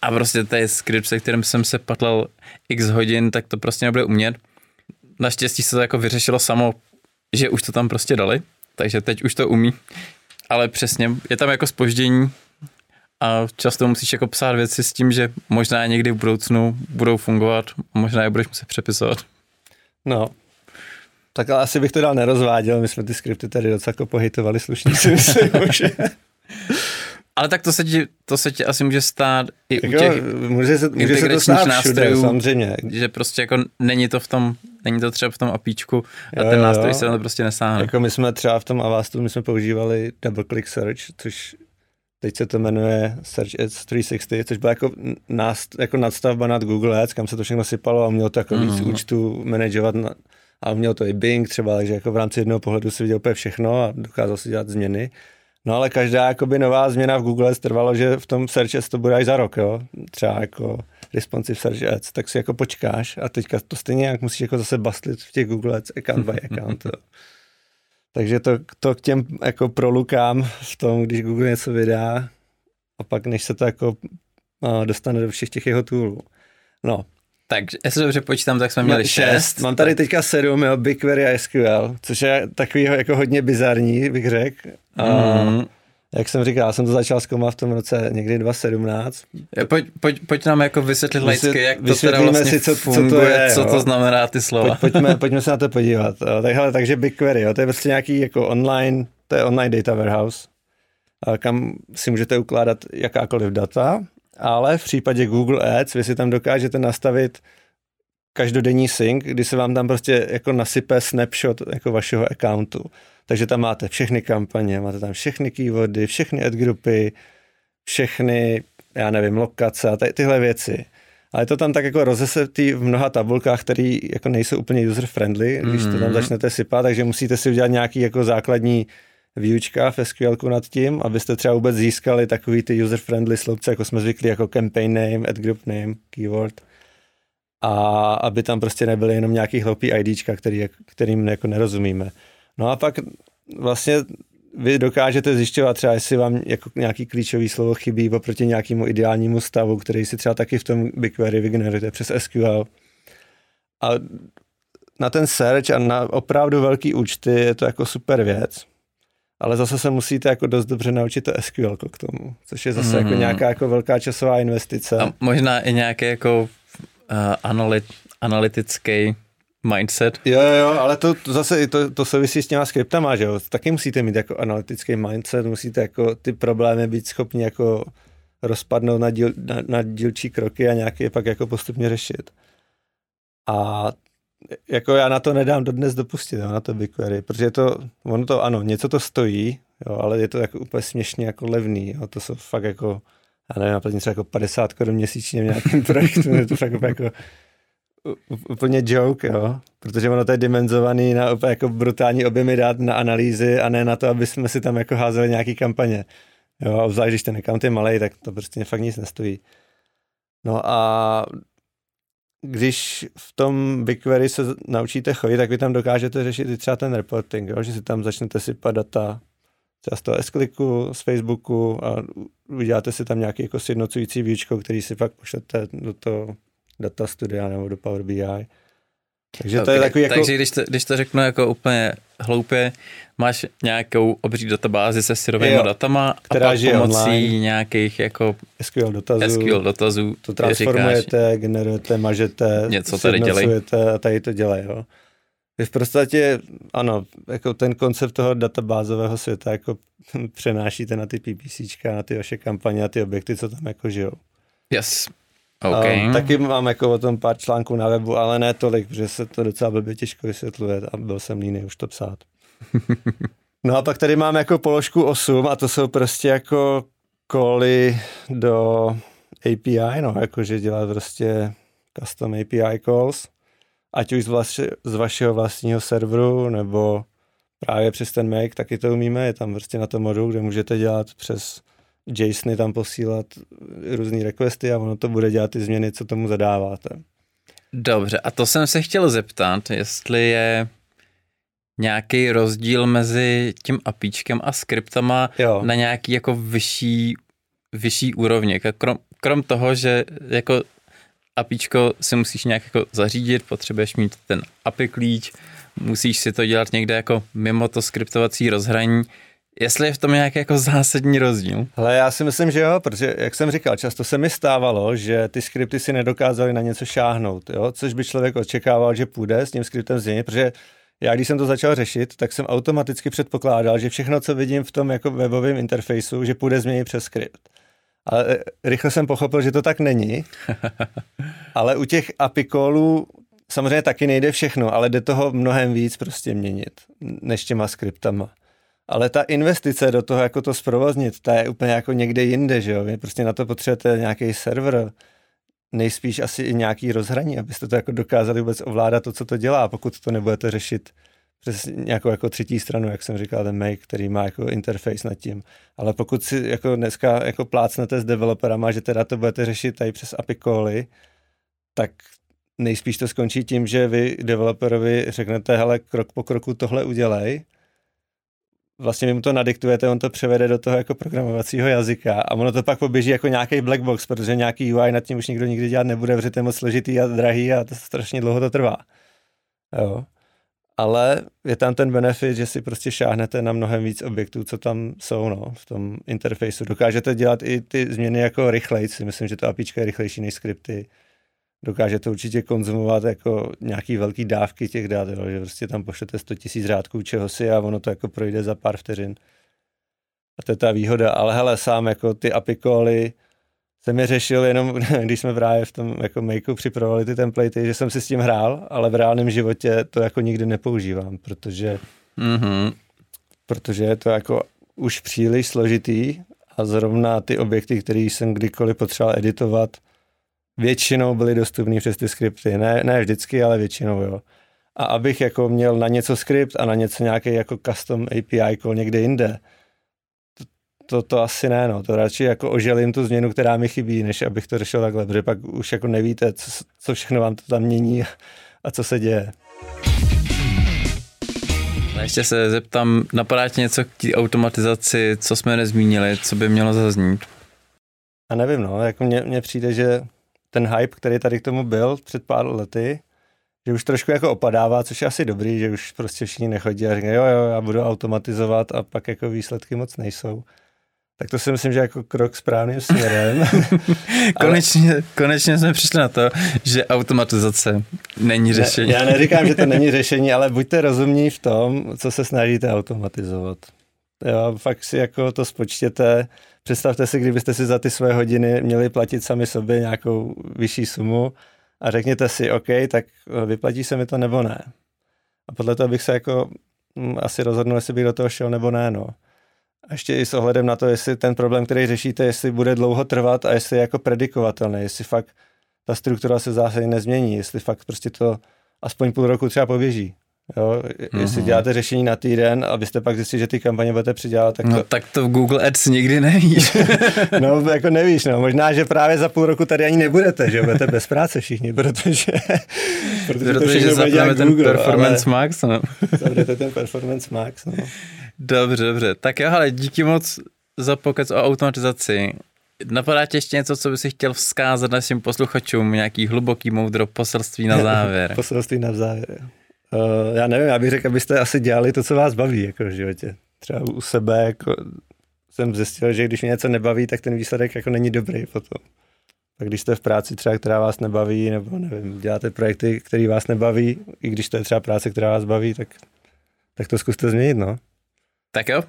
a prostě to je skript, se kterým jsem se patlal x hodin, tak to prostě nebude umět. Naštěstí se to jako vyřešilo samo, že už to tam prostě dali, takže teď už to umí, ale přesně, je tam jako spoždění a často musíš jako psát věci s tím, že možná někdy v budoucnu budou fungovat, možná je budeš muset přepisovat. No, tak ale asi bych to dál nerozváděl, my jsme ty skripty tady docela jako pohejtovali slušně, si myslím, že... Ale tak to se, ti, to se ti asi může stát i u těch může se, může se to stát nástrojů, všude, samozřejmě. Že prostě jako není to v tom, není to třeba v tom apíčku a jo, ten nástroj jo. se na to prostě nesáhne. Jako my jsme třeba v tom Avastu, my jsme používali double click search, což teď se to jmenuje Search Ads 360, což byla jako, nást, jako nadstavba nad Google Ads, kam se to všechno sypalo a mělo to jako mm. víc účtů manažovat na, a mělo to i Bing třeba, takže jako v rámci jednoho pohledu si viděl úplně všechno a dokázal si dělat změny. No ale každá jakoby nová změna v Google Ads trvalo, že v tom Search Ads to bude až za rok, jo. Třeba jako responsive Search Ads, tak si jako počkáš a teďka to stejně jak musíš jako zase bastlit v těch Google Ads account by account. Jo. Takže to, to k těm jako prolukám v tom, když Google něco vydá a pak než se to jako dostane do všech těch jeho toolů. No. Tak, jestli dobře počítám, tak jsme měli šest. Mám tady teďka sedm, jo, BigQuery a SQL, což je takový jako hodně bizarní, bych řekl. Mm jak jsem říkal, já jsem to začal zkoumat v tom roce někdy 2017. Pojď, pojď, pojď nám jako vysvětlit laicky, jak to teda vlastně si, co, funguje, co to, je, co to znamená ty slova. Pojď, pojďme, pojďme se na to podívat. Tak, hele, takže BigQuery, jo, to je vlastně nějaký jako online, to je online data warehouse, kam si můžete ukládat jakákoliv data, ale v případě Google Ads vy si tam dokážete nastavit každodenní sync, kdy se vám tam prostě jako nasype snapshot jako vašeho accountu. Takže tam máte všechny kampaně, máte tam všechny keywordy, všechny ad grupy, všechny, já nevím, lokace a ty, tyhle věci. Ale je to tam tak jako rozesetý v mnoha tabulkách, které jako nejsou úplně user-friendly, když to tam mhm. začnete sypat, takže musíte si udělat nějaký jako základní výučka v SQL nad tím, abyste třeba vůbec získali takový ty user-friendly sloupce, jako jsme zvykli, jako campaign name, ad group name, keyword. A aby tam prostě nebyly jenom nějaký hloupý IDčka, který, kterým jako nerozumíme. No a pak vlastně vy dokážete zjišťovat třeba, jestli vám jako nějaký klíčový slovo chybí oproti nějakému ideálnímu stavu, který si třeba taky v tom BigQuery vygenerujete přes SQL. A na ten search a na opravdu velký účty je to jako super věc. Ale zase se musíte jako dost dobře naučit to SQL k tomu, což je zase mm. jako mhm. nějaká jako velká časová investice. A možná i nějaký jako uh, analyt, analytický mindset. Jo, jo, ale to, to zase to, to souvisí s těma skriptama, že jo. Taky musíte mít jako analytický mindset, musíte jako ty problémy být schopni jako rozpadnout na, díl, na, na dílčí kroky a nějaké pak jako postupně řešit. A jako já na to nedám dodnes dopustit, jo, na to BigQuery, protože to, ono to, ano, něco to stojí, jo, ale je to jako úplně směšně jako levný, jo, to jsou fakt jako, já nevím, naplatím třeba jako 50 korun měsíčně v nějakém projektu, je to fakt jako úplně joke, jo, protože ono to je dimenzovaný na úplně jako brutální objemy dát na analýzy a ne na to, aby jsme si tam jako házeli nějaký kampaně. Jo, a obzvlášť, když ten account je malý, tak to prostě fakt nic nestojí. No a když v tom BigQuery se naučíte chodit, tak vy tam dokážete řešit i třeba ten reporting, jo? že si tam začnete sypat data třeba z toho s z Facebooku a uděláte si tam nějaký jako sjednocující výčko, který si pak pošlete do toho data studia nebo do Power BI. Takže to je takový jako... Takže když to, když to řeknu jako úplně hloupě, máš nějakou obří databázi se syrovými datama která a pak žije pomocí online. nějakých jako SQL dotazů, SQL dotazů to transformujete, říkáš, generujete, mažete, něco tady dělají. a tady to dělají. Jo. Vy v podstatě, ano, jako ten koncept toho databázového světa jako přenášíte na ty PPCčka, na ty vaše kampaně a ty objekty, co tam jako žijou. Yes. Okay. A taky mám jako o tom pár článků na webu, ale ne tolik, protože se to docela blbě těžko vysvětluje a byl jsem líný už to psát. no a pak tady mám jako položku 8 a to jsou prostě jako koly do API, no, jakože dělat prostě custom API calls, ať už z, vaši, z vašeho vlastního serveru, nebo právě přes ten Make, taky to umíme, je tam prostě na tom modu, kde můžete dělat přes JSONy tam posílat různé requesty a ono to bude dělat ty změny, co tomu zadáváte. Dobře, a to jsem se chtěl zeptat, jestli je nějaký rozdíl mezi tím apíčkem a skriptama jo. na nějaký jako vyšší, vyšší úrovně. Krom, krom toho, že jako apíčko si musíš nějak jako zařídit, potřebuješ mít ten API klíč, musíš si to dělat někde jako mimo to skriptovací rozhraní, Jestli je v tom nějaký jako zásadní rozdíl? Ale já si myslím, že jo, protože, jak jsem říkal, často se mi stávalo, že ty skripty si nedokázaly na něco šáhnout, jo? což by člověk očekával, že půjde s tím skriptem změnit, protože já, když jsem to začal řešit, tak jsem automaticky předpokládal, že všechno, co vidím v tom jako webovém interfejsu, že půjde změnit přes skript. Ale eh, rychle jsem pochopil, že to tak není. ale u těch API callů samozřejmě taky nejde všechno, ale jde toho mnohem víc prostě měnit, než těma skriptama ale ta investice do toho, jako to zprovoznit, ta je úplně jako někde jinde, že jo? Vy prostě na to potřebujete nějaký server, nejspíš asi i nějaký rozhraní, abyste to jako dokázali vůbec ovládat to, co to dělá, pokud to nebudete řešit přes nějakou jako třetí stranu, jak jsem říkal, ten Make, který má jako interface nad tím. Ale pokud si jako dneska jako plácnete s developerama, že teda to budete řešit tady přes API cally, tak nejspíš to skončí tím, že vy developerovi řeknete, hele, krok po kroku tohle udělej vlastně vy mu to nadiktujete, on to převede do toho jako programovacího jazyka a ono to pak poběží jako nějaký black box, protože nějaký UI nad tím už nikdo nikdy dělat nebude, protože to je moc složitý a drahý a to strašně dlouho to trvá. Jo. Ale je tam ten benefit, že si prostě šáhnete na mnohem víc objektů, co tam jsou no, v tom interfejsu. Dokážete dělat i ty změny jako rychleji, myslím, že to APIčka je rychlejší než skripty dokáže to určitě konzumovat jako nějaký velký dávky těch dat, jo, že prostě tam pošlete 100 000 řádků čeho si a ono to jako projde za pár vteřin. A to je ta výhoda, ale hele, sám jako ty apikoly jsem je řešil jenom, když jsme právě v tom jako makeu připravovali ty templatey, že jsem si s tím hrál, ale v reálném životě to jako nikdy nepoužívám, protože mm-hmm. protože je to jako už příliš složitý a zrovna ty objekty, které jsem kdykoliv potřeboval editovat, většinou byly dostupné přes ty skripty. Ne, ne vždycky, ale většinou, jo. A abych jako měl na něco skript a na něco nějaký jako custom API call někde jinde, to, to, to asi ne, no. To radši jako oželím tu změnu, která mi chybí, než abych to řešil takhle, protože pak už jako nevíte, co, co všechno vám to tam mění a co se děje. Ještě se zeptám, napadá ti něco k té automatizaci, co jsme nezmínili, co by mělo zaznít? A nevím, no, jako mně, mně přijde, že ten hype, který tady k tomu byl před pár lety, že už trošku jako opadává, což je asi dobrý, že už prostě všichni nechodí a říkají, jo, jo, já budu automatizovat a pak jako výsledky moc nejsou. Tak to si myslím, že jako krok správným směrem. konečně, Ale... konečně jsme přišli na to, že automatizace není řešení. Ne, já neříkám, že to není řešení, ale buďte rozumní v tom, co se snažíte automatizovat. Jo, fakt si jako to spočtěte, Představte si, kdybyste si za ty své hodiny měli platit sami sobě nějakou vyšší sumu a řekněte si, OK, tak vyplatí se mi to nebo ne. A podle toho bych se jako mm, asi rozhodnul, jestli bych do toho šel nebo ne. No. A ještě i s ohledem na to, jestli ten problém, který řešíte, jestli bude dlouho trvat a jestli je jako predikovatelný, jestli fakt ta struktura se zásadně nezmění, jestli fakt prostě to aspoň půl roku třeba poběží. Jo, jestli uh-huh. děláte řešení na týden a byste pak zjistili, že ty kampaně budete přidělat, tak no, to... No tak to v Google Ads nikdy nevíš. no jako nevíš, no. Možná, že právě za půl roku tady ani nebudete, že budete bez práce všichni, protože... protože, protože to zapneme ten Google, Performance Max, no. Zapnete ten Performance Max, no. Dobře, dobře. Tak jo, ale díky moc za pokec o automatizaci. Napadá tě ještě něco, co bys chtěl vzkázat našim posluchačům, nějaký hluboký moudro poselství na závěr? poselství na závěr. Uh, já nevím, já bych řekl, abyste asi dělali to, co vás baví jako v životě. Třeba u sebe jako jsem zjistil, že když mě něco nebaví, tak ten výsledek jako není dobrý potom. Tak když jste v práci třeba, která vás nebaví, nebo nevím, děláte projekty, které vás nebaví, i když to je třeba práce, která vás baví, tak, tak to zkuste změnit, no. Tak jo,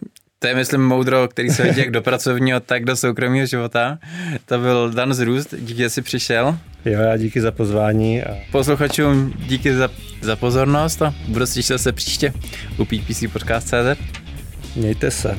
to je, myslím, moudro, který se hodí jak do pracovního, tak do soukromého života. To byl Dan Zrůst, díky, že jsi přišel. Jo, já díky za pozvání. A... Posluchačům díky za, za pozornost a budu se se příště u PPC Podcast.cz. Mějte se.